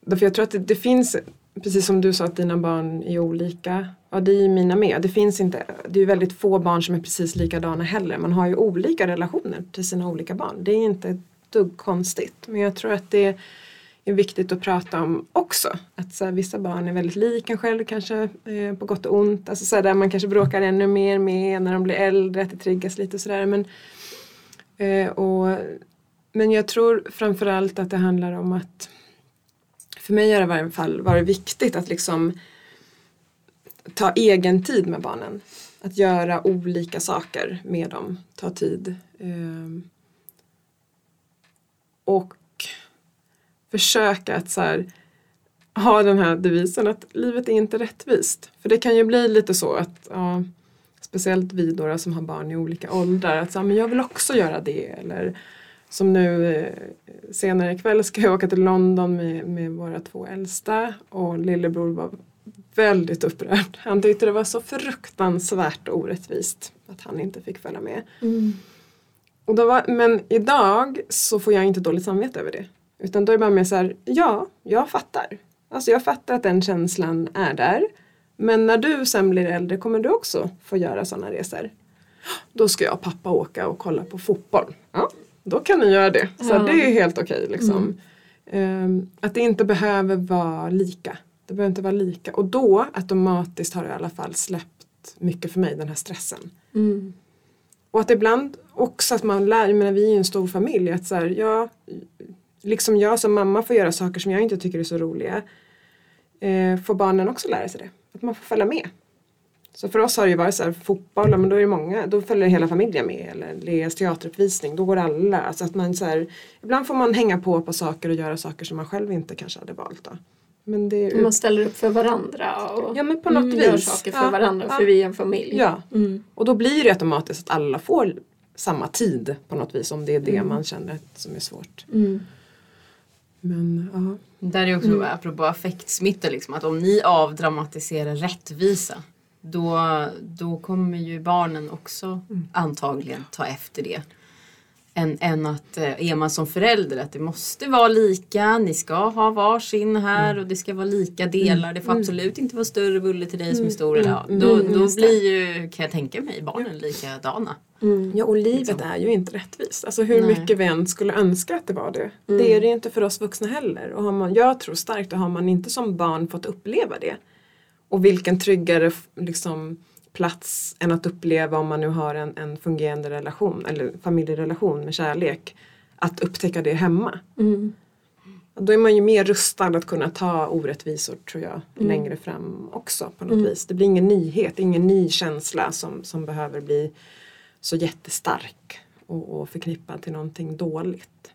därför jag tror att det, det finns, precis som du sa att dina barn är olika, ja det är ju mina med. Det finns inte, det är ju väldigt få barn som är precis likadana heller. Man har ju olika relationer till sina olika barn. Det är inte ett dugg konstigt. Men jag tror att det är viktigt att prata om också. Att så här, vissa barn är väldigt lika en själv kanske eh, på gott och ont. Alltså så här, där man kanske bråkar ännu mer med när de blir äldre, att det triggas lite och sådär. Men, eh, och, men jag tror framförallt att det handlar om att för mig har det i varje fall varit viktigt att liksom ta egen tid med barnen. Att göra olika saker med dem, ta tid. Eh, och försöka att så här, ha den här devisen att livet är inte rättvist. För det kan ju bli lite så att ja, speciellt vi då som har barn i olika åldrar att så, här, men jag vill också göra det eller som nu eh, senare ikväll ska jag åka till London med, med våra två äldsta och lillebror var väldigt upprörd. Han tyckte det var så fruktansvärt orättvist att han inte fick följa med. Och då var, men idag så får jag inte dåligt samvete över det. Utan då är det bara mer så här, ja, jag fattar. Alltså jag fattar att den känslan är där. Men när du sen blir äldre kommer du också få göra sådana resor. Då ska jag och pappa åka och kolla på fotboll. Ja, då kan ni göra det. Så Ja. det är helt okej liksom. Ehm, att det inte behöver vara lika. Det behöver inte vara lika. Och då automatiskt har det i alla fall släppt mycket för mig, den här stressen. Mm. Och att ibland också att man lär, jag menar vi är ju en stor familj, att så här, jag, liksom jag som mamma får göra saker som jag inte tycker är så roliga. Eh, får barnen också lära sig det. Att man får följa med. Så för oss har det ju varit så här, fotboll, men då är det många, då följer hela familjen med. Eller Leas teateruppvisning, då går alla. Alltså att man så här, ibland får man hänga på på saker och göra saker som man själv inte kanske hade valt. Då. Men det är Man ställer upp för varandra och Ja, men på något mm, gör vis. saker för Ja, varandra ja. för vi är en familj. Ja, Mm. och då blir det automatiskt att alla får samma tid på något vis om det är det man känner som är svårt. Mm. Men ja. Där är också mm. apropå affektsmitta liksom att om ni avdramatiserar rättvisa då, då kommer ju barnen också antagligen ta efter det. Än, än att eh, är man som förälder att det måste vara lika, ni ska ha varsin här och det ska vara lika delar. Det får absolut inte vara större bulle till dig som är stor. Eller, ja, då då blir ju, kan jag tänka mig, barnen likadana. ja, och livet är ju inte rättvist. Alltså hur Nej. mycket vi än skulle önska att det var det. Det är det ju inte för oss vuxna heller. Och har man, jag tror starkt att har man inte som barn fått uppleva det. Och vilken tryggare liksom, plats än att uppleva om man nu har en, en fungerande relation eller familjerelation med kärlek. Att upptäcka det hemma. Mm. Då är man ju mer rustad att kunna ta orättvisor tror jag längre fram också på något vis. Det blir ingen nyhet, ingen ny känsla som, som behöver bli så jättestark och, och förknippad till någonting dåligt.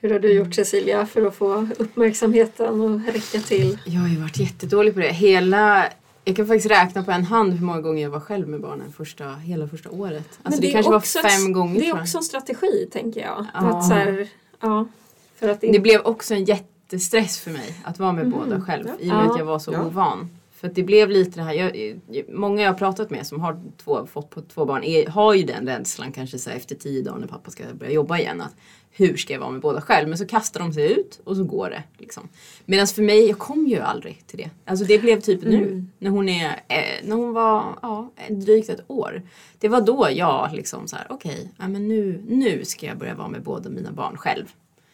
Hur har du gjort Cecilia för att få uppmärksamheten och räcka till? Jag har ju varit jättedålig på det. Hela, jag kan faktiskt räkna på en hand hur många gånger jag var själv med barnen första, hela första året. Alltså det, är kanske var också fem ett, gånger Det är också en strategi tänker jag. Ja. Att så här, ja, för att Det blev också en jättestress för mig att vara med Mhm. båda själv Ja. i och med Ja. att jag var så Ja. ovan. För det blev lite det här, jag, många jag har pratat med som har två, fått på två barn är, har ju den rädslan kanske så efter tio dagar när pappa ska börja jobba igen. Att hur ska jag vara med båda själv? Men så kastar de sig ut och så går det. Liksom. Medan för mig, jag kom ju aldrig till det. Alltså det blev typ nu Mm. när hon, är, eh, när hon var ja, drygt ett år. Det var då jag liksom så här, okej, ja, men nu, nu ska jag börja vara med båda mina barn själv.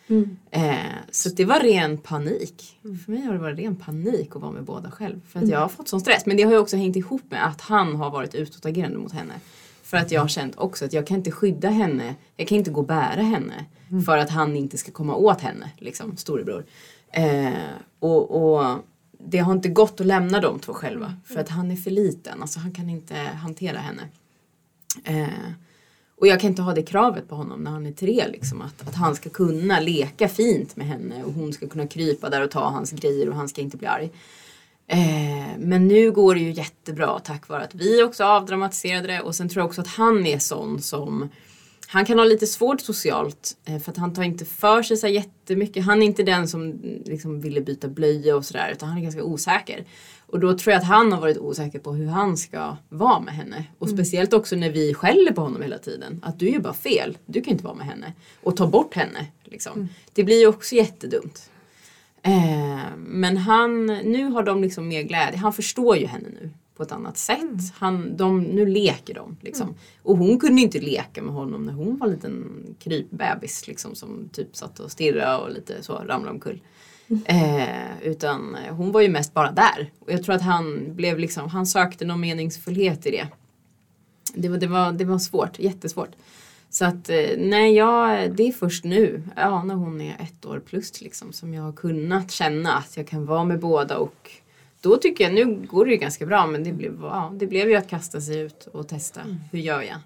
Mm. Eh, så det var ren panik. För mig har det varit ren panik att vara med båda själv. För att jag har fått sån stress. Men det har ju också hängt ihop med att han har varit utåtagerande mot henne. För att jag har känt också att jag kan inte skydda henne. Jag kan inte gå och bära henne. För att han inte ska komma åt henne, liksom, storebror. Eh, och, och det har inte gått att lämna de två själva. För att han är för liten. Alltså han kan inte hantera henne. Eh, och jag kan inte ha det kravet på honom när han är tre. Liksom, att, att han ska kunna leka fint med henne och hon ska kunna krypa där och ta hans grejer och han ska inte bli arg. Eh, men nu går det ju jättebra tack vare att vi också avdramatiserade det och sen tror jag också att han är sån som han kan ha lite svårt socialt eh, för att han tar inte för sig så jättemycket. Han är inte den som liksom ville byta blöja och sådär utan han är ganska osäker. Och då tror jag att han har varit osäker på hur han ska vara med henne. Och speciellt också när vi skäller på honom hela tiden. Att du är bara fel, du kan inte vara med henne. Och ta bort henne. Liksom. Det blir ju också jättedumt. Eh, men han, nu har de liksom mer glädje. Han förstår ju henne nu på ett annat sätt. Han, de, nu leker de. Liksom. Och hon kunde inte leka med honom när hon var en liten krypbebis. Liksom, som typ satt och stirrade och lite så ramlade omkull. Eh, utan hon var ju mest bara där. Och jag tror att han blev liksom, han sökte någon meningsfullhet i det. Det var, det var, det var svårt, jättesvårt. Så att eh, nej, ja, det är först nu, ja, när hon är ett år plus liksom, som jag har kunnat känna att jag kan vara med båda och då tycker jag, nu går det ju ganska bra men det blev, ja, det blev ju att kasta sig ut och testa. Hur gör jag?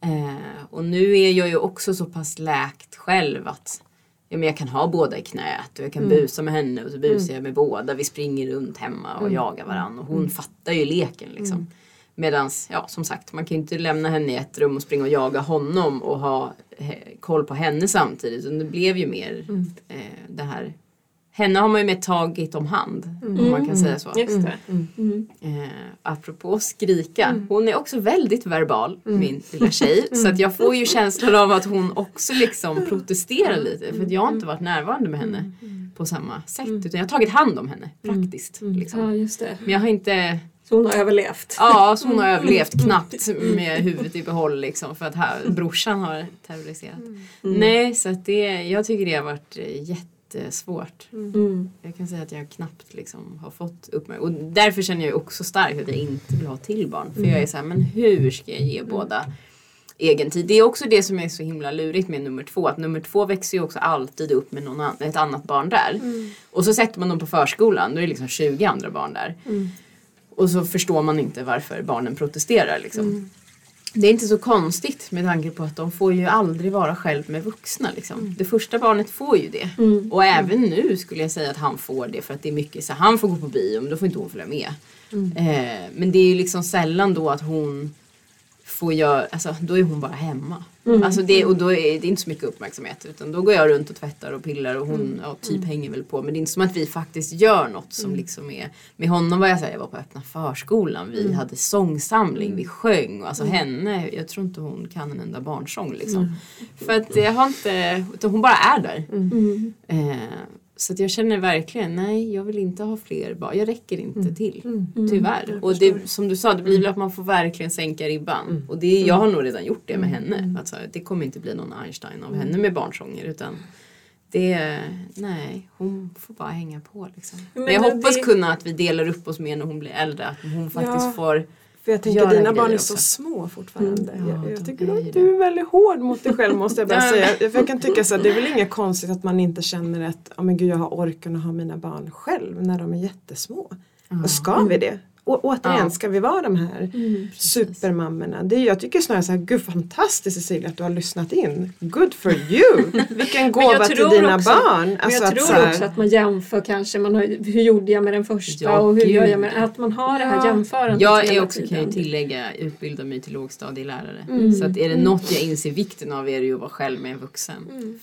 Eh, och nu är jag ju också så pass läkt själv att ja, men jag kan ha båda i knät och jag kan busa med henne och så busar jag med båda. Vi springer runt hemma och jagar varandra och hon fattar ju leken liksom. Medans, ja som sagt, man kan ju inte lämna henne i ett rum och springa och jaga honom och ha eh, koll på henne samtidigt. Utan det blev ju mer eh, det här. Henne har man ju med tagit om hand, om man kan säga så. Just det. Mm. Eh, apropå skrika, hon är också väldigt verbal, min lilla tjej. Så att jag får ju känslan av att hon också liksom protesterar lite. För att jag har inte varit närvarande med henne på samma sätt. Utan jag har tagit hand om henne praktiskt. Liksom. Ja, just det. Men jag har inte Så hon har överlevt. Ja, så hon har överlevt knappt med huvudet i behåll liksom för att här, brorsan har terroriserat. Nej, så att det, jag tycker det har varit eh, jättesvårt. Mm. Jag kan säga att jag knappt liksom har fått uppmärksamhet. Och därför känner jag också starkt att jag inte vill ha till barn. För jag är så här, men hur ska jag ge båda egen tid? Det är också det som är så himla lurigt med nummer två. Att nummer två växer ju också alltid upp med någon an- ett annat barn där. Och så sätter man dem på förskolan, då är det liksom 20 andra barn där. Och så förstår man inte varför barnen protesterar liksom. Det är inte så konstigt med tanke på att de får ju aldrig vara själv med vuxna. Liksom. Det första barnet får ju det. Och även nu skulle jag säga att han får det för att det är mycket så han får gå på bio men då får inte hon följa med. Eh, men det är ju liksom sällan då att hon får göra, alltså då är hon bara hemma. Alltså det, och då är det inte så mycket uppmärksamhet utan då går jag runt och tvättar och pillar och hon ja, typ hänger väl på. Men det är inte som att vi faktiskt gör något som liksom är, med honom var jag säga, jag var på öppna förskolan, vi hade sångsamling, vi sjöng och alltså henne, jag tror inte hon kan en enda barnsång liksom. För att jag har inte, utan hon bara är där. Mm. Eh, så att jag känner verkligen, nej jag vill inte ha fler barn. Jag räcker inte till. Tyvärr. Och det, som du sa, det blir väl att man får verkligen sänka ribban. Och det, jag har nog redan gjort det med henne. Alltså, det kommer inte bli någon Einstein av henne med barnsånger. Utan det, nej, hon får bara hänga på liksom. Men, Men jag det- hoppas kunna att vi delar upp oss mer när hon blir äldre. Att hon faktiskt Ja. får För jag tänker dina barn är också. så små fortfarande. Mm. Ja, jag, jag tycker att du är väldigt hård mot dig själv måste jag bara säga. För jag kan tycka så att det är väl inget konstigt att man inte känner att oh, men gud, jag har orken att ha mina barn själv när de är jättesmå. Och ska vi det? Återigen, Ja. ska vi vara de här Mm. supermammorna? Det, är- jag tycker snarare så här, gud fantastiskt Cecilia att du har lyssnat in. Good for you! Vilken gåva jag till dina också- barn. Men Alltså jag att tror här- också att man jämför kanske, man har, hur gjorde jag med den första Ja, och hur gud. gör jag med Att man har det här Ja. jämförandet Jag är också, kan tiden. ju tillägga, utbilda mig till lågstadielärare. Mm. Så att är det något jag inser vikten av är det ju att vara själv med en vuxen.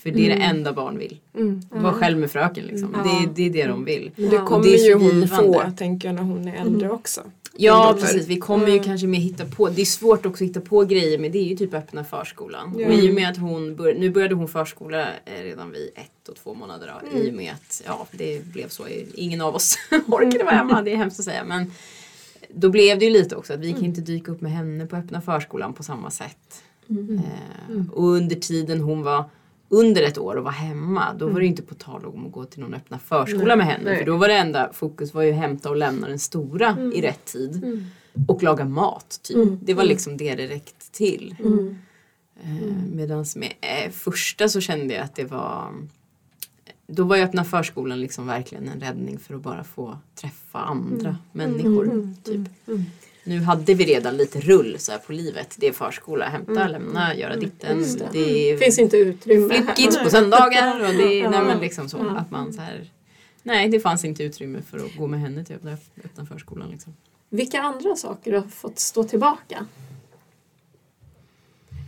För det är det enda barn vill. Mm. Vara själv med fröken liksom. Ja. Det, det är det de vill. Men det Ja. kommer ju hon få, tänker jag, när hon är äldre också. Ja Därför. precis, vi kommer ju kanske med hitta på, det är svårt också att hitta på grejer men det är ju typ öppna förskolan. Ja. Och i och med att hon, bör, nu började hon förskola eh, redan vid ett och två månader då, i och med att ja, det blev så, ingen av oss orkade vara hemma, det är hemskt att säga men då blev det ju lite också att vi kan inte dyka upp med henne på öppna förskolan på samma sätt. Mm. Eh, och under tiden hon var under ett år och var hemma då var det ju inte på tal om att gå till någon öppna förskola med henne. Nej. För då var det enda fokus var ju att hämta och lämna den stora i rätt tid. Och laga mat. Typ. Mm. Det var liksom det det räckte till. Mm. Eh, Medan med eh, första så kände jag att det var då var ju öppna förskolan liksom verkligen en räddning för att bara få träffa andra människor. Typ. Nu hade vi redan lite rull så på livet. Det är förskola, hämta, lämna, göra ditten. Just det. Det är finns inte utrymme. här. flickkids på söndagar och det är Ja. nej, men liksom så. Ja. Att man så här, nej det fanns inte utrymme för att gå med henne till öppna, öppna förskolan. Liksom. Vilka andra saker har fått stå tillbaka?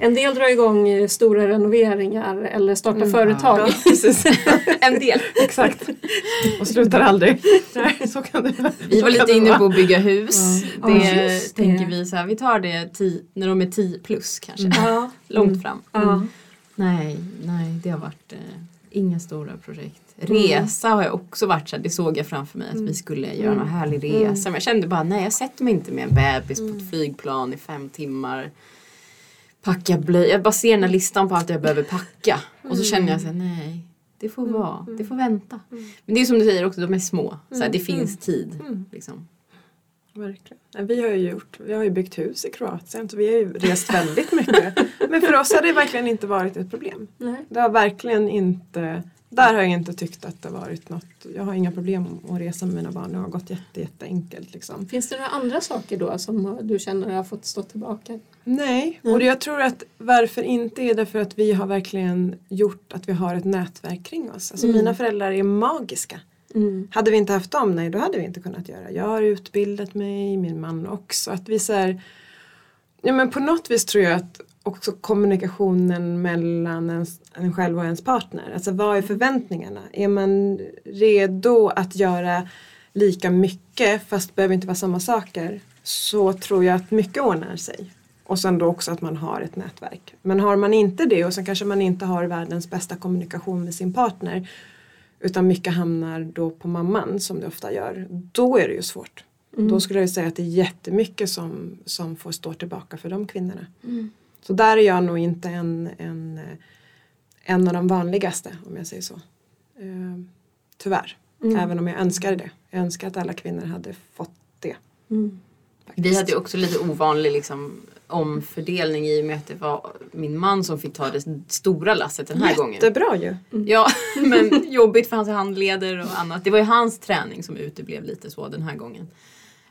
En del drar igång eh, stora renoveringar eller startar företag. Ja, precis. En del. Exakt. Och slutar aldrig. Så kan det Vi så var kan lite inne på att bygga hus. Ja, Det det. tänker vi så här, vi tar det ti, när de är 10 plus kanske. Ja. Långt fram. Ja. Nej, nej det har varit eh, inga stora projekt. Resa har jag också varit så här, det såg jag framför mig att vi skulle göra en härlig resa. Men jag kände bara nej jag sätter mig inte med en bebis på ett flygplan i fem timmar. Packa blöja, jag baserar den här listan på allt jag behöver packa. Och så känner jag så här, nej det får vara, det får vänta. Men det är som du säger också, de är små. Så här, det finns tid. Liksom. Verkligen. Vi har ju gjort, vi har ju byggt hus i Kroatien så vi har ju rest väldigt mycket. Men för oss har det verkligen inte varit ett problem. Nej. Det har verkligen inte, där har jag inte tyckt att det varit något, jag har inga problem att resa med mina barn, det har gått jätte, jätteenkelt liksom. Finns det några andra saker då som du känner har fått stå tillbaka? Nej, och jag tror att varför inte är därför att vi har verkligen gjort att vi har ett nätverk kring oss. Alltså mina föräldrar är magiska. Mm. Hade vi inte haft dem, nej då hade vi inte kunnat göra. Jag har utbildat mig, min man också. Att vi så här, ja, men på något vis tror jag att också kommunikationen mellan ens, en själv och ens partner. Alltså vad är förväntningarna? Är man redo att göra lika mycket fast behöver inte vara samma saker så tror jag att mycket ordnar sig. Och sen då också att man har ett nätverk. Men har man inte det och sen kanske man inte har världens bästa kommunikation med sin partner utan mycket hamnar då på mamman som det ofta gör. Då är det ju svårt. Då skulle jag säga att det är jättemycket som, som får stå tillbaka för de kvinnorna. Så där är jag nog inte en, en, eh, en av de vanligaste om jag säger så. Eh, tyvärr. Även om jag önskade det. Jag önskar att alla kvinnor hade fått det. Mm. Vi hade ju också lite ovanlig liksom, omfördelning i och med att det var min man som fick ta det stora lasset den här gången. Jättebra ju. Ja, men jobbigt för hans handleder och annat. Det var ju hans träning som uteblev lite så den här gången.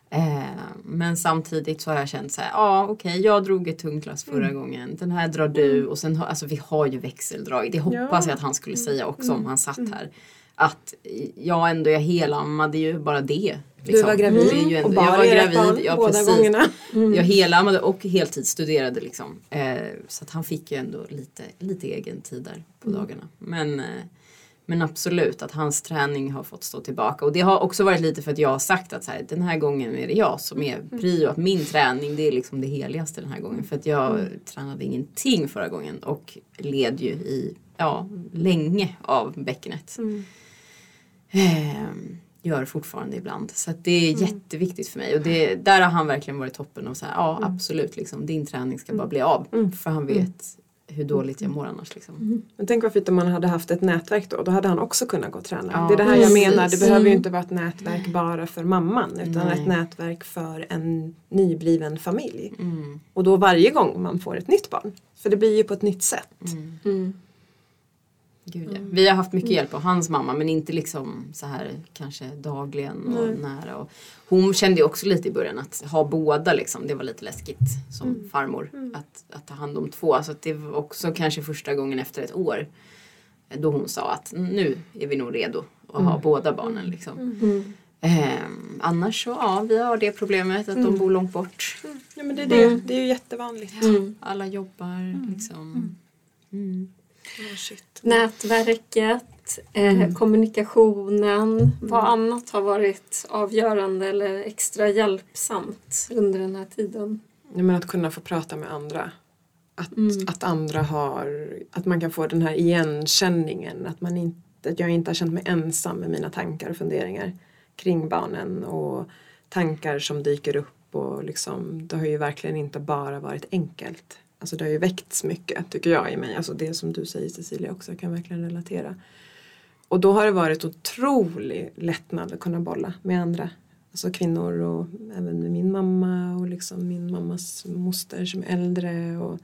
Eh, men samtidigt så har jag känt så här, ja okej jag drog ett tungt lass förra gången, den här drar du och sen har, alltså vi har ju växeldrag. Det hoppas Ja. jag att han skulle säga också om han satt här. Att jag ändå, jag helammade ju bara det. liksom. Du var gravid Det är ju ändå, och jag bara var gravid, ja båda precis. gångerna. Jag helammade och heltidsstuderade liksom. Eh, så att han fick ju ändå lite, lite egen tid där på dagarna. Men, eh, men absolut att hans träning har fått stå tillbaka. Och det har också varit lite för att jag har sagt att så här, den här gången är det jag som är prio. Att min träning det är liksom det heligaste den här gången. För att jag tränade ingenting förra gången och led ju i, ja, länge av bäckenet. Ehm, gör fortfarande ibland. Så att det är jätteviktigt för mig. Och det, där har han verkligen varit toppen och så här, ja absolut liksom, din träning ska bara bli av. För han vet hur dåligt jag mår annars. Liksom. Men tänk vad fint om man hade haft ett nätverk då. Då hade han också kunnat gå och träna. Ja, det är det här jag precis. menar. Det behöver ju inte vara ett nätverk bara för mamman. Utan Nej. ett nätverk för en nybliven familj. Mm. Och då varje gång man får ett nytt barn. För det blir ju på ett nytt sätt. Mm. Gud, ja. Vi har haft mycket hjälp av hans mamma men inte liksom så här kanske dagligen och nära. Och hon kände ju också lite i början att ha båda liksom, det var lite läskigt som farmor. Att, att ta hand om två. Så att det var också kanske första gången efter ett år då hon sa att nu är vi nog redo att ha båda barnen. Liksom. Ehm, annars så ja, vi har det problemet att de bor långt bort. Ja men det är det, det är ju jättevanligt. Alla jobbar liksom. Mm. Oh, shit. Nätverket, eh, kommunikationen, vad annat har varit avgörande eller extra hjälpsamt under den här tiden? Ja, men att kunna få prata med andra. Att, Mm. att andra har, att man kan få den här igenkänningen. Att, man inte, att jag inte har känt mig ensam med mina tankar och funderingar kring barnen. Och tankar som dyker upp. Och liksom, det har ju verkligen inte bara varit enkelt. Alltså det har ju väckts mycket tycker jag i mig. Alltså det som du säger Cecilia också, jag kan verkligen relatera. Och då har det varit otrolig lättnad att kunna bolla med andra. Alltså kvinnor och även med min mamma och liksom min mammas moster som är äldre. Och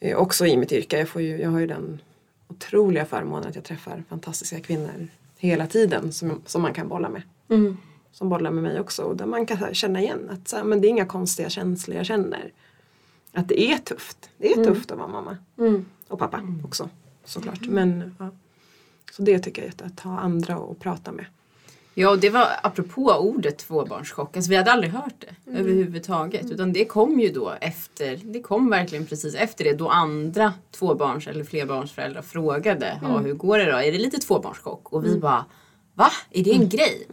eh, också i mitt yrke, jag, får ju, jag har ju den otroliga förmånen att jag träffar fantastiska kvinnor hela tiden som, som man kan bolla med. Mm. Som bollar med mig också och där man kan känna igen att så här, men det är inga konstiga känslor jag känner. Att det är tufft. Det är tufft att vara mamma. Mm. Och pappa också såklart. Men, ja. Så det tycker jag är att ha andra att prata med. Ja, och det var apropå ordet tvåbarnschock. Alltså, vi hade aldrig hört det överhuvudtaget. Utan det kom ju då efter, det kom verkligen precis efter det då andra tvåbarns eller flerbarnsföräldrar frågade, ja hur går det då? Är det lite tvåbarnschock? Och vi bara, va? Är det en grej?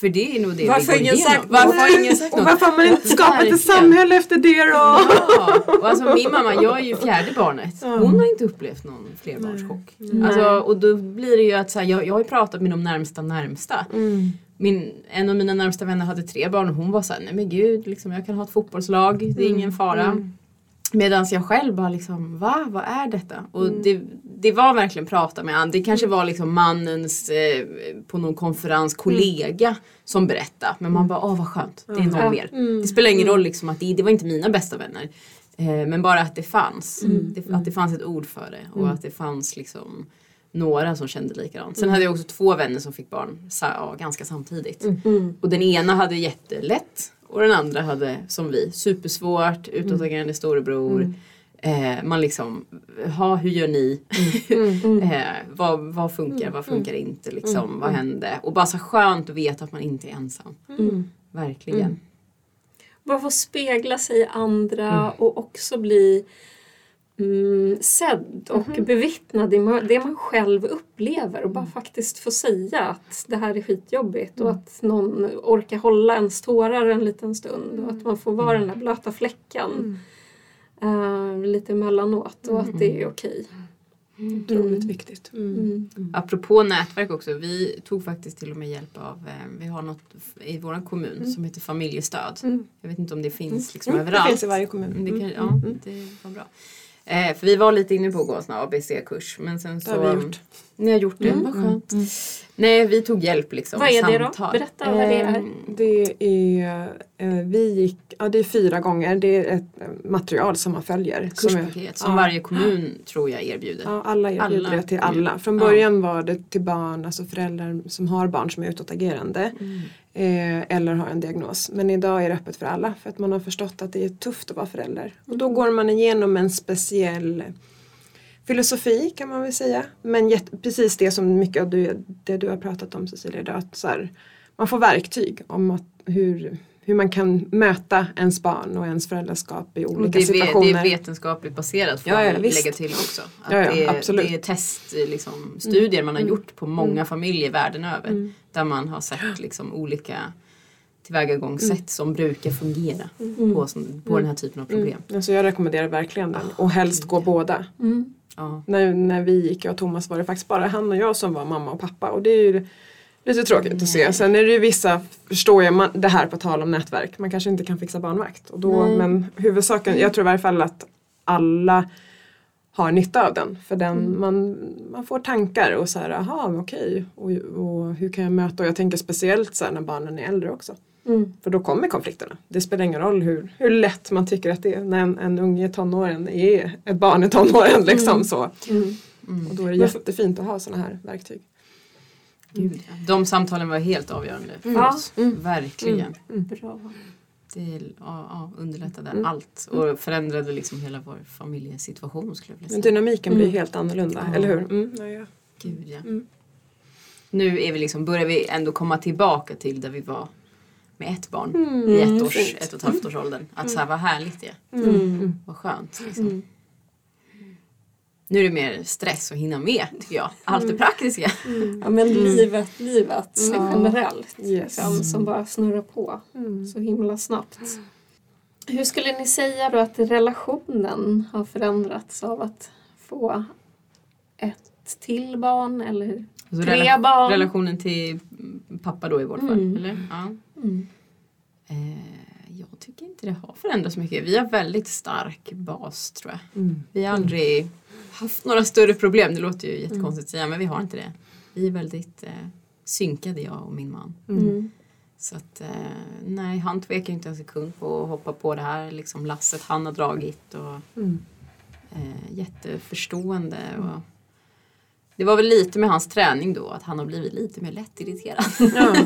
För det är nog det Varför vi går ingen sagt Varför har ingen sagt Och något? varför har man inte skapat ett samhälle efter det då? Ja, och alltså min mamma, jag är ju fjärde barnet. Hon har inte upplevt någon flerbarnschock. Alltså, och då blir det ju att så här, jag, jag har ju pratat med de närmsta närmsta. Min, en av mina närmsta vänner hade tre barn och hon var såhär, nej men gud, liksom, jag kan ha ett fotbollslag, det är ingen fara. Medan jag själv bara liksom, va? Vad är detta? Och det, det var verkligen prata med andra. Det kanske var liksom mannens, eh, på någon konferens, kollega som berättade. Men man bara, åh vad skönt, det är någon Ja. mer. Det spelar ingen roll liksom att det, det var inte mina bästa vänner. Eh, men bara att det fanns. Det, att det fanns ett ord för det. Och att det fanns liksom några som kände likadant. Sen hade jag också två vänner som fick barn ja, ganska samtidigt. Och den ena hade jättelätt och den andra hade som vi supersvårt, utåtagerande storebror. Eh, man liksom, ha, hur gör ni? eh, vad, vad funkar, vad funkar inte liksom? Vad hände? Och bara så skönt att veta att man inte är ensam. Verkligen. Bara få spegla sig i andra och också bli mm, sedd och bevittnad i ma- det man själv upplever och bara faktiskt få säga att det här är skitjobbigt och att någon orkar hålla ens tårar en liten stund och att man får vara den där blöta fläcken eh, lite emellanåt och att det är okej. Otroligt viktigt. Mm. Apropå nätverk också, vi tog faktiskt till och med hjälp av, eh, vi har något i vår kommun som heter familjestöd. Jag vet inte om det finns liksom Mm, det överallt. finns i varje kommun. Mm, Det kan, ja, det var bra. Eh, för vi var lite inne på att gå en sån ABC-kurs. Men sen så... har vi gjort. Ni har gjort det, vad skönt. Nej, vi tog hjälp liksom. Vad är det då? Berätta vad det är. Ehm, Det är, eh, vi gick, ja det är fyra gånger, det är ett eh, material som man följer. som är- Kurspaket som ja. varje kommun tror jag erbjuder. Ja, alla erbjuder Alla det till alla. Från Ja. början var det till barn, alltså föräldrar som har barn som är utåtagerande. Mm. Eh, eller har en diagnos. Men idag är det öppet för alla för att man har förstått att det är tufft att vara förälder. Och då går man igenom en speciell filosofi kan man väl säga. Men jätte, precis det som mycket av du, det du har pratat om Cecilia idag. Att så här, man får verktyg om att, hur, hur man kan möta ens barn och ens föräldraskap i Och olika det, är, situationer. det är vetenskapligt baserat får Ja, ja, lägga till också. Att Ja, ja, det, är, absolut. det är test, liksom, studier man har gjort på många familjer världen över. Där man har sett liksom, olika tillvägagångssätt som brukar fungera på, sån- på den här typen av problem. Mm. Alltså jag rekommenderar verkligen den och helst gå båda. Ja. När, när vi gick, jag och Thomas var det faktiskt bara han och jag som var mamma och pappa och det är ju lite tråkigt att se. Sen är det ju vissa, förstår jag, man, det här på tal om nätverk, man kanske inte kan fixa barnvakt. Och då, men huvudsaken, jag tror i varje fall att alla har nytta av den. För den, man, man får tankar och så här, aha okej, och, och hur kan jag möta, och jag tänker speciellt så här när barnen är äldre också. Mm. För då kommer konflikterna. Det spelar ingen roll hur, hur lätt man tycker att det är när en, en unge i tonåren är ett barn i tonåren. Liksom, så. Mm. Och då är det jättefint att ha sådana här verktyg. Gud, ja. De samtalen var helt avgörande för oss. Verkligen. Bra. Det ja, ja, underlättade Mm. allt och förändrade liksom hela vår familjesituation skulle jag vilja Men säga. dynamiken blir Mm. helt annorlunda, Ja. eller hur? Mm, ja, ja. Gud, ja. Mm. Nu är vi liksom, börjar vi ändå komma tillbaka till där vi var med ett barn Mm, i ett, års, fint. ett och ett halvt års åldern. Att så här, vad härligt det är. Mm. Vad skönt. Liksom. Mm. Nu är det mer stress att hinna med tycker jag. Allt Mm. det praktiska. Ja men livet, livet generellt Yes. liksom, som bara snurrar på Mm. så himla snabbt. Hur skulle ni säga då att relationen har förändrats av att få ett till barn eller Alltså, tre rela- barn? Relationen till pappa då i vårt fall. Mm. Eller? Ja. Mm. Eh, jag tycker inte det har förändrats så mycket. Vi har väldigt stark bas tror jag. Mm. Vi har aldrig haft några större problem. Det låter ju jättekonstigt att säga men vi har inte det. Vi är väldigt eh, synkade jag och min man. Mm. Så att eh, nej, han tvekar inte en sekund på att hoppa på det här liksom lasset han har dragit och Mm. eh, jätteförstående. Och det var väl lite med hans träning då att han har blivit lite mer lättirriterad. Ja,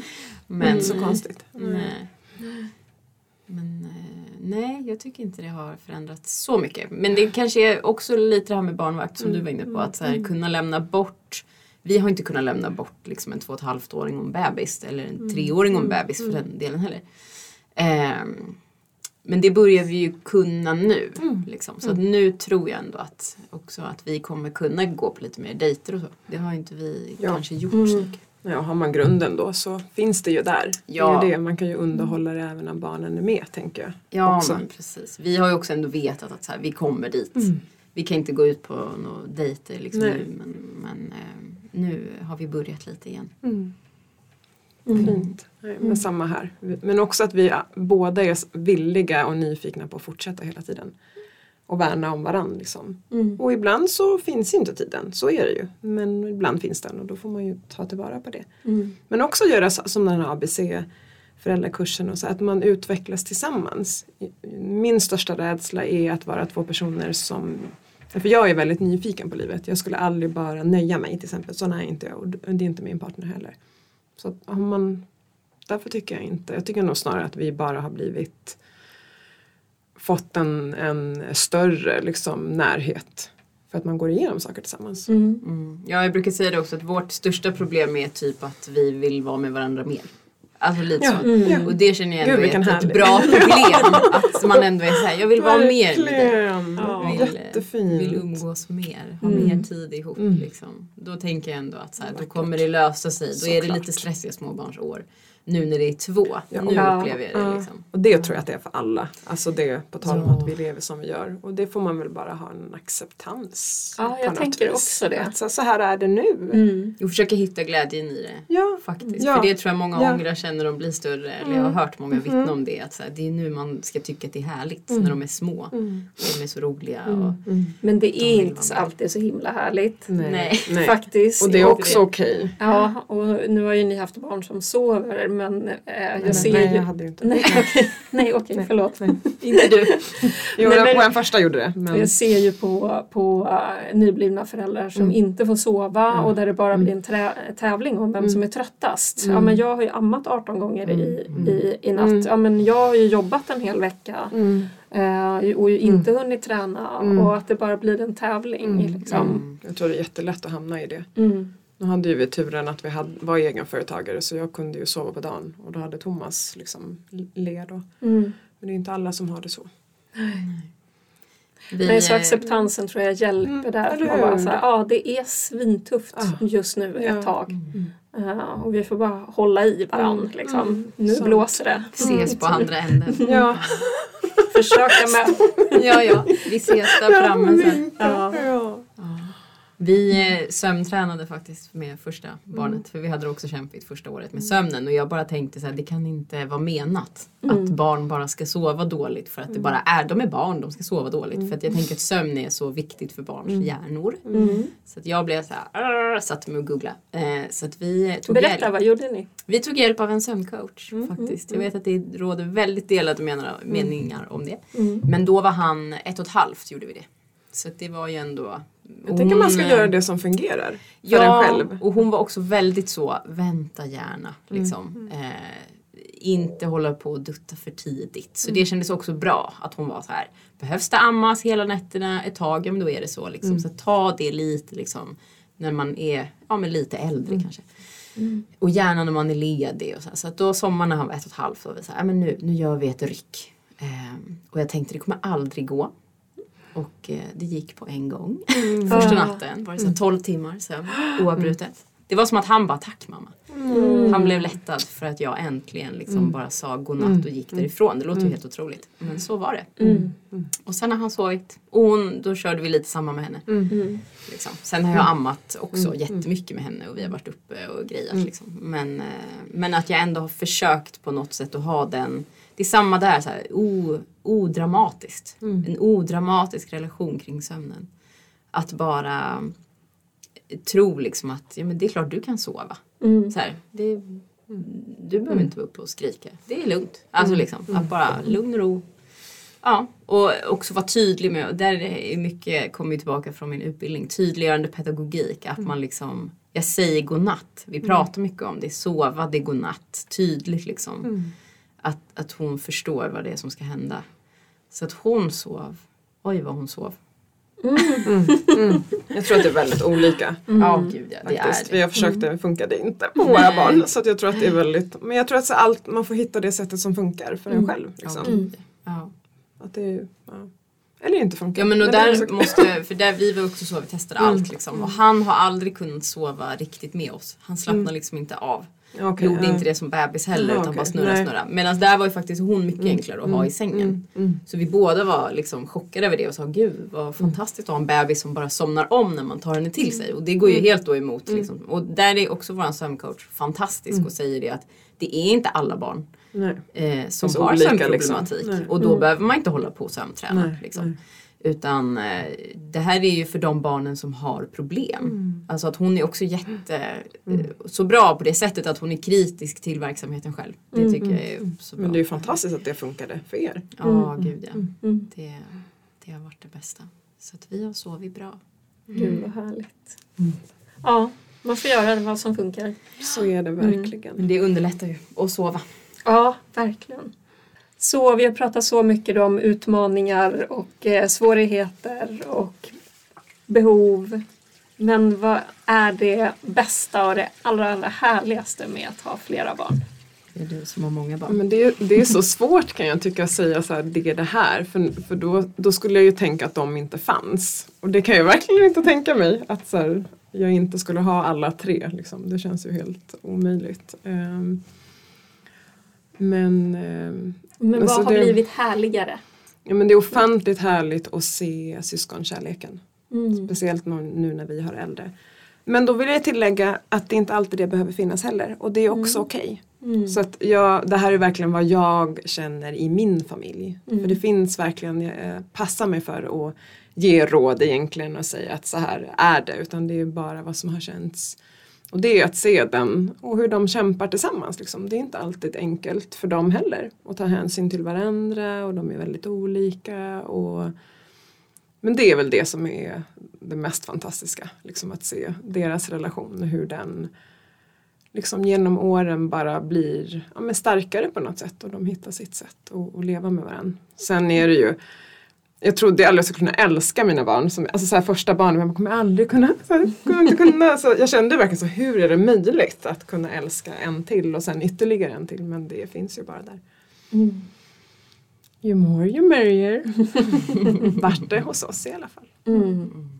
Men så konstigt. Nej. Men eh, nej, jag tycker inte det har förändrats så mycket. Men det kanske är också lite det här med barnvakt som du var inne på. Att så här, kunna lämna bort vi har inte kunnat lämna bort liksom en två och ett halvt åring och en bebis eller en treåring och en bebis för den delen heller. Ehm, men det börjar vi ju kunna nu. Liksom. Så att nu tror jag ändå att också att vi kommer kunna gå på lite mer dejter och så. Det har ju inte vi Ja. kanske gjort Mm. så mycket. Ja, har man grunden då så finns det ju där. Ja. Det är det. Man kan ju underhålla det även när barnen är med tänker jag. Ja, också. men precis. Vi har ju också ändå vetat att så här, vi kommer dit. Mm. Vi kan inte gå ut på några dejter liksom Nej. nu men, men eh, nu har vi börjat lite igen. Mm. Mm. Fint. Nej, men samma här. Men också att vi båda är villiga och nyfikna på att fortsätta hela tiden. Och värna om varandra liksom. Mm. Och ibland så finns inte tiden, så är det ju. Men ibland finns den och då får man ju ta tillvara på det. Mm. Men också göra som den här ABC föräldrakursen och så att man utvecklas tillsammans. Min största rädsla är att vara två personer som för jag är väldigt nyfiken på livet. Jag skulle aldrig bara nöja mig till exempel. Sån är inte jag och det är inte min partner heller. Så att man, därför tycker jag inte, jag tycker nog snarare att vi bara har blivit fått en, en större liksom, närhet. För att man går igenom saker tillsammans. Mm. Mm. Ja, jag brukar säga det också att vårt största problem är typ att vi vill vara med varandra mer. Alltså lite Ja, så. Mm. Och det känner jag Gud, ändå vilken är ett, härlig. bra problem. att man ändå är såhär, jag vill vara mer med dig. Ja. Vill, Jättefint. vill umgås mer, ha Mm. mer tid ihop. Mm. Liksom. Då tänker jag ändå att så här, då kommer det lösa sig. Då är det Såklart. lite stressiga småbarnsår. Nu när det är två. Ja. Nu Ja. upplever jag det Ja. liksom. Och det tror jag att det är för alla. Alltså det på tal om Ja. att vi lever som vi gör. Och det får man väl bara ha en acceptans. Ja, jag tänker vis. också det. Att så, så här är det nu. Mm. Och försöka hitta glädjen i det. Ja. Faktiskt. Ja. För det tror jag många Ja. ångrar sen när de blir större. Eller jag har hört många vittna om det. Att så här, det är nu man ska tycka att det är härligt. När de är små. Mm. De är så roliga. Mm. Och, Mm. Men det De är inte alltid så himla härligt. Nej. Nej. Faktiskt. Och det är Och också okej. Ja, och nu har ju ni haft barn som sover men eh, jag Men- ser Nej, ju... jag hade ju inte. Nej, okej, nej, okej, Nej. förlåt. Nej. Inte du. Jo, Nej, men- på en första gjorde det. Men... Jag ser ju på, på uh, nyblivna föräldrar som Mm. inte får sova Mm. och där det bara Mm. blir en trä- tävling om vem Mm. som är tröttast. Mm. Ja, men jag har ju ammat 18 gånger i, Mm. i, i natt. Mm. Ja, men jag har ju jobbat en hel vecka Mm. eh, och inte hunnit träna Mm. och att det bara blir en tävling. Mm. Liksom. Mm. Jag tror det är jättelätt att hamna i det. Mm. Nu hade ju vi turen att vi hade, var egenföretagare så jag kunde ju sova på dagen och då hade Thomas liksom led. Och, Mm. men det är inte alla som har det så. Vi, Nej, så acceptansen tror jag hjälper Mm, där. Man bara så här, ja, det är svintufft Ah. just nu Ja. ett tag. Mm. Eh, och vi får bara hålla i varandra. Mm. Liksom. Mm. Nu Sant. blåser det. ses på andra änden. Ja, Försöka med. ja, ja. Vi ses där framme sen. Ja. Vi eh, sömntränade faktiskt med första barnet för vi hade det också kämpigt första året med sömnen och jag bara tänkte så här, det kan inte vara menat att Mm. barn bara ska sova dåligt för att det bara är, de är barn, de ska sova dåligt för att jag tänker att sömn är så viktigt för barns hjärnor. Mm. Så att jag blev så här, "Arr", satte mig och googlade. Eh, så att vi tog Berätta, hjälp. vad gjorde ni? Vi tog hjälp av en sömncoach Mm, faktiskt. mm, Jag vet att det råder väldigt delade menar, meningar om det. Mm. Men då var han ett och ett halvt gjorde vi det. Så att det var ju ändå Jag tänker man ska göra eh, det som fungerar för Ja, en själv. och hon var också väldigt så, vänta gärna. Liksom. Eh, inte hålla på och dutta för tidigt. Så det kändes också bra att hon var så här. Behövs det ammas hela nätterna ett tag, ja men då är det så. Liksom. Så ta det lite liksom, när man är ja, men lite äldre kanske. Och gärna när man är ledig. Och så, här. så att då sommaren när han var ett och ett halvt var vi så här, men nu, nu gör vi ett ryck. Eh, och jag tänkte det kommer aldrig gå. Och eh, det gick på en gång. Första natten var det så här 12 timmar sömn oavbrutet. Det var som att han bara tack mamma. Han blev lättad för att jag äntligen liksom bara sa godnatt och gick därifrån. Det låter ju helt otroligt. Men så var det. Mm. Och sen har han sovit. Och hon, då körde vi lite samma med henne. Mm. Liksom. Sen har jag ammat också jättemycket med henne och vi har varit uppe och grejat. Liksom. Men, eh, men att jag ändå har försökt på något sätt att ha den det är samma där, så här, o, odramatiskt. En odramatisk relation kring sömnen. Att bara tro liksom att ja, men det är klart du kan sova. Mm. Så här, det, du behöver inte vara uppe och skrika. Det är lugnt. Alltså liksom, att bara lugn och ro. Ja, och också vara tydlig med, och där är mycket, kommer ju tillbaka från min utbildning, tydliggörande pedagogik. Att man liksom, jag säger godnatt. Vi pratar mycket om det, sova, det är godnatt. Tydligt liksom. Att, att hon förstår vad det är som ska hända. Så att hon sov, oj vad hon sov. Jag tror att det är väldigt olika. Ja gud ja, det Faktiskt. är Vi det. har försökt, det funkade inte på våra Nej. barn. Så att jag tror att det är väldigt, men jag tror att så allt, man får hitta det sättet som funkar för en själv. Liksom. Ja, gud, ja. Att det, är- ja. Eller inte funkar. Ja men och är där också- Mm. måste, för där vi var också så, vi testade allt liksom. Och han har aldrig kunnat sova riktigt med oss. Han slappnar liksom inte av. Okej, Gjorde ja. inte det som bebis heller Jaha, utan okej. bara snurra Nej. Mm. snurra. Medan där var ju faktiskt hon mycket enklare att ha i sängen. Så vi båda var liksom chockade över det och sa gud Mm. vad fantastiskt att ha en bebis som bara somnar om när man tar henne till sig. Och det går ju Mm. helt då emot. Liksom. Och där är också våran sömncoach fantastisk Mm. och säger det att det är inte alla barn Nej. eh, som Så har olika, sömnproblematik. liksom. Och då behöver man inte hålla på och sömnträna. Nej, Liksom. nej. Utan eh, det här är ju för de barnen som har problem. Mm. Alltså att hon är också jätte, eh, så bra på det sättet att hon är kritisk till verksamheten själv. Det tycker jag är så bra. Mm. Men det är ju fantastiskt att det funkade för er. Ja, gud ja. Mm. Det, det har varit det bästa. Så att vi har sovit bra. Gud vad härligt. Ja, man får göra vad som funkar. Så är det verkligen. Men det underlättar ju att sova. Ja, verkligen. Så vi har pratat så mycket om utmaningar och eh, svårigheter och behov. Men vad är det bästa och det allra, allra härligaste med att ha flera barn? Det är du som har många barn. Men det är, det är så svårt kan jag tycka att säga så här, det är det här. För, för då, då skulle jag ju tänka att de inte fanns. Och det kan jag verkligen inte tänka mig. Att så här, jag inte skulle ha alla tre. Liksom. Det känns ju helt omöjligt. Ehm, men, ehm, Men Alltså vad har det- blivit härligare? ja, men det är ofantligt härligt att se syskonkärleken. Mm. Speciellt nu när vi har äldre. Men då vill jag tillägga att det inte alltid det behöver finnas heller. Och det är också okej. Mm. Så att jag, det här är verkligen vad jag känner i min familj. Mm. För det finns verkligen, jag eh, passar mig för att ge råd egentligen och säga att så här är det. Utan det är bara vad som har känts. Och det är att se den och hur de kämpar tillsammans. Liksom. Det är inte alltid enkelt för dem heller. Att ta hänsyn till varandra och de är väldigt olika. Och, men det är väl det som är det mest fantastiska. Liksom att se deras relation, hur den liksom genom åren bara blir ja, men starkare på något sätt och de hittar sitt sätt att, att leva med varandra. Sen är det ju jag trodde aldrig jag skulle kunna älska mina barn. Som, alltså så här, första barnen, men jag kommer aldrig kunna. Så här, kommer inte kunna. Så jag kände verkligen så, hur är det möjligt att kunna älska en till och sen ytterligare en till. Men det finns ju bara där. Mm. Ju more ju merrier. Vart det hos oss i alla fall. Mm.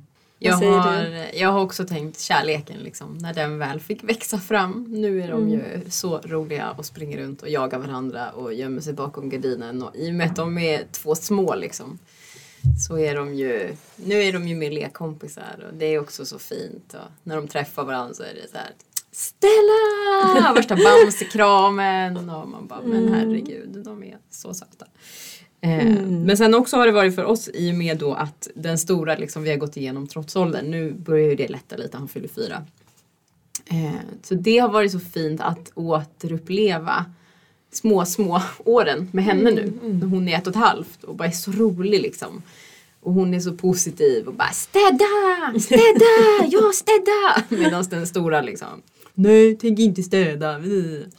Jag säger har, jag har också tänkt kärleken liksom, när den väl fick växa fram. Nu är de ju så roliga och springer runt och jagar varandra och gömmer sig bakom gardinen. Och I och med att de är två små liksom, så är de ju, nu är de ju mer lekkompisar och det är också så fint. Och när de träffar varandra så är det så här Stella! Värsta Bamse-kramen och man bara, men herregud, de är så söta. Eh, Men sen också har det varit för oss i och med då att den stora liksom vi har gått igenom trots åldern, nu börjar ju det lätta lite, han fyller fyra. Eh, så det har varit så fint att återuppleva små, små åren med henne nu. När hon är ett och ett halvt och bara är så rolig liksom. Och hon är så positiv och bara städa, städa, ja städa. Medan den stora liksom Nej, tänk inte städa,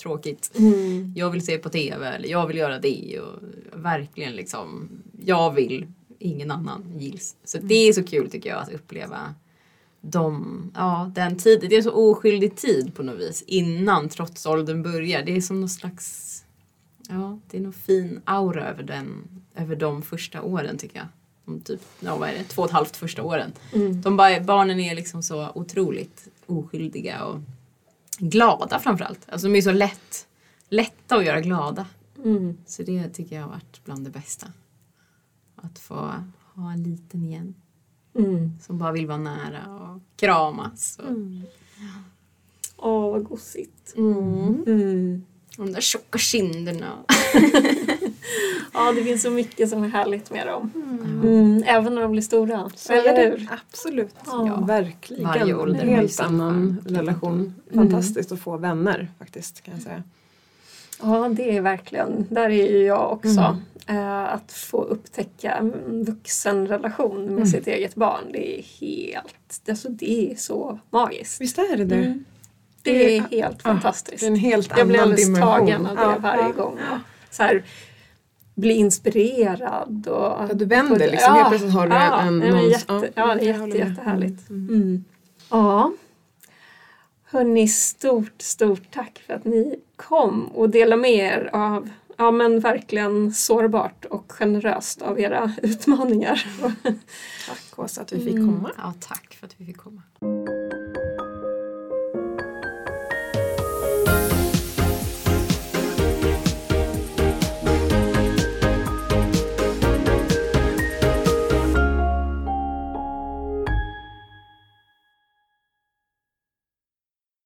tråkigt. Mm. Jag vill se på TV eller jag vill göra det och verkligen liksom jag vill, ingen annan gills. Så det är så kul tycker jag att uppleva de, ja, den tiden. Det är så oskyldig tid på något vis innan trotsåldern börjar. Det är som någon slags, ja, det är någon fin aura över, den, över de första åren tycker jag. De typ, ja, vad är det, två och ett halvt första åren. Mm. De bara, barnen är liksom så otroligt oskyldiga och glada framförallt. Alltså de är så lätt, lätta att göra glada. Mm. Så det tycker jag har varit bland det bästa. Att få ha en liten igen Mm. som bara vill vara nära och kramas. Och, Åh, vad gosigt. mm. Mm. och de där tjocka kinderna. Ja, det finns så mycket som är härligt med dem. Mm. Även när de blir stora. Så är Eller hur? Absolut. Ja. Verkligen. Varje ålder en helt annan relation. Fantastiskt att få vänner faktiskt kan jag säga. Ja, det är verkligen, där är ju jag också. Mm. Eh, att få upptäcka en vuxenrelation med Mm. sitt eget barn, det är helt, alltså det är så magiskt. Visst är det det? Mm. Det är Det helt ja, fantastiskt. Det är en helt Jag blir alldeles dimension. tagen av det Ja, varje ja. gång. Så här, bli inspirerad. Och, Ja, du vänder liksom. Helt plötsligt har du ja, en- nej, någons- jätte, ja, ja, det är jätte, med. jättehärligt. Mm. Mm. Ja. Hörni, stort, stort tack för att ni kom och delade med er av Ja men verkligen sårbart och generöst av era utmaningar. Tack Åsa att vi fick Mm. komma. Ja, tack för att vi fick komma.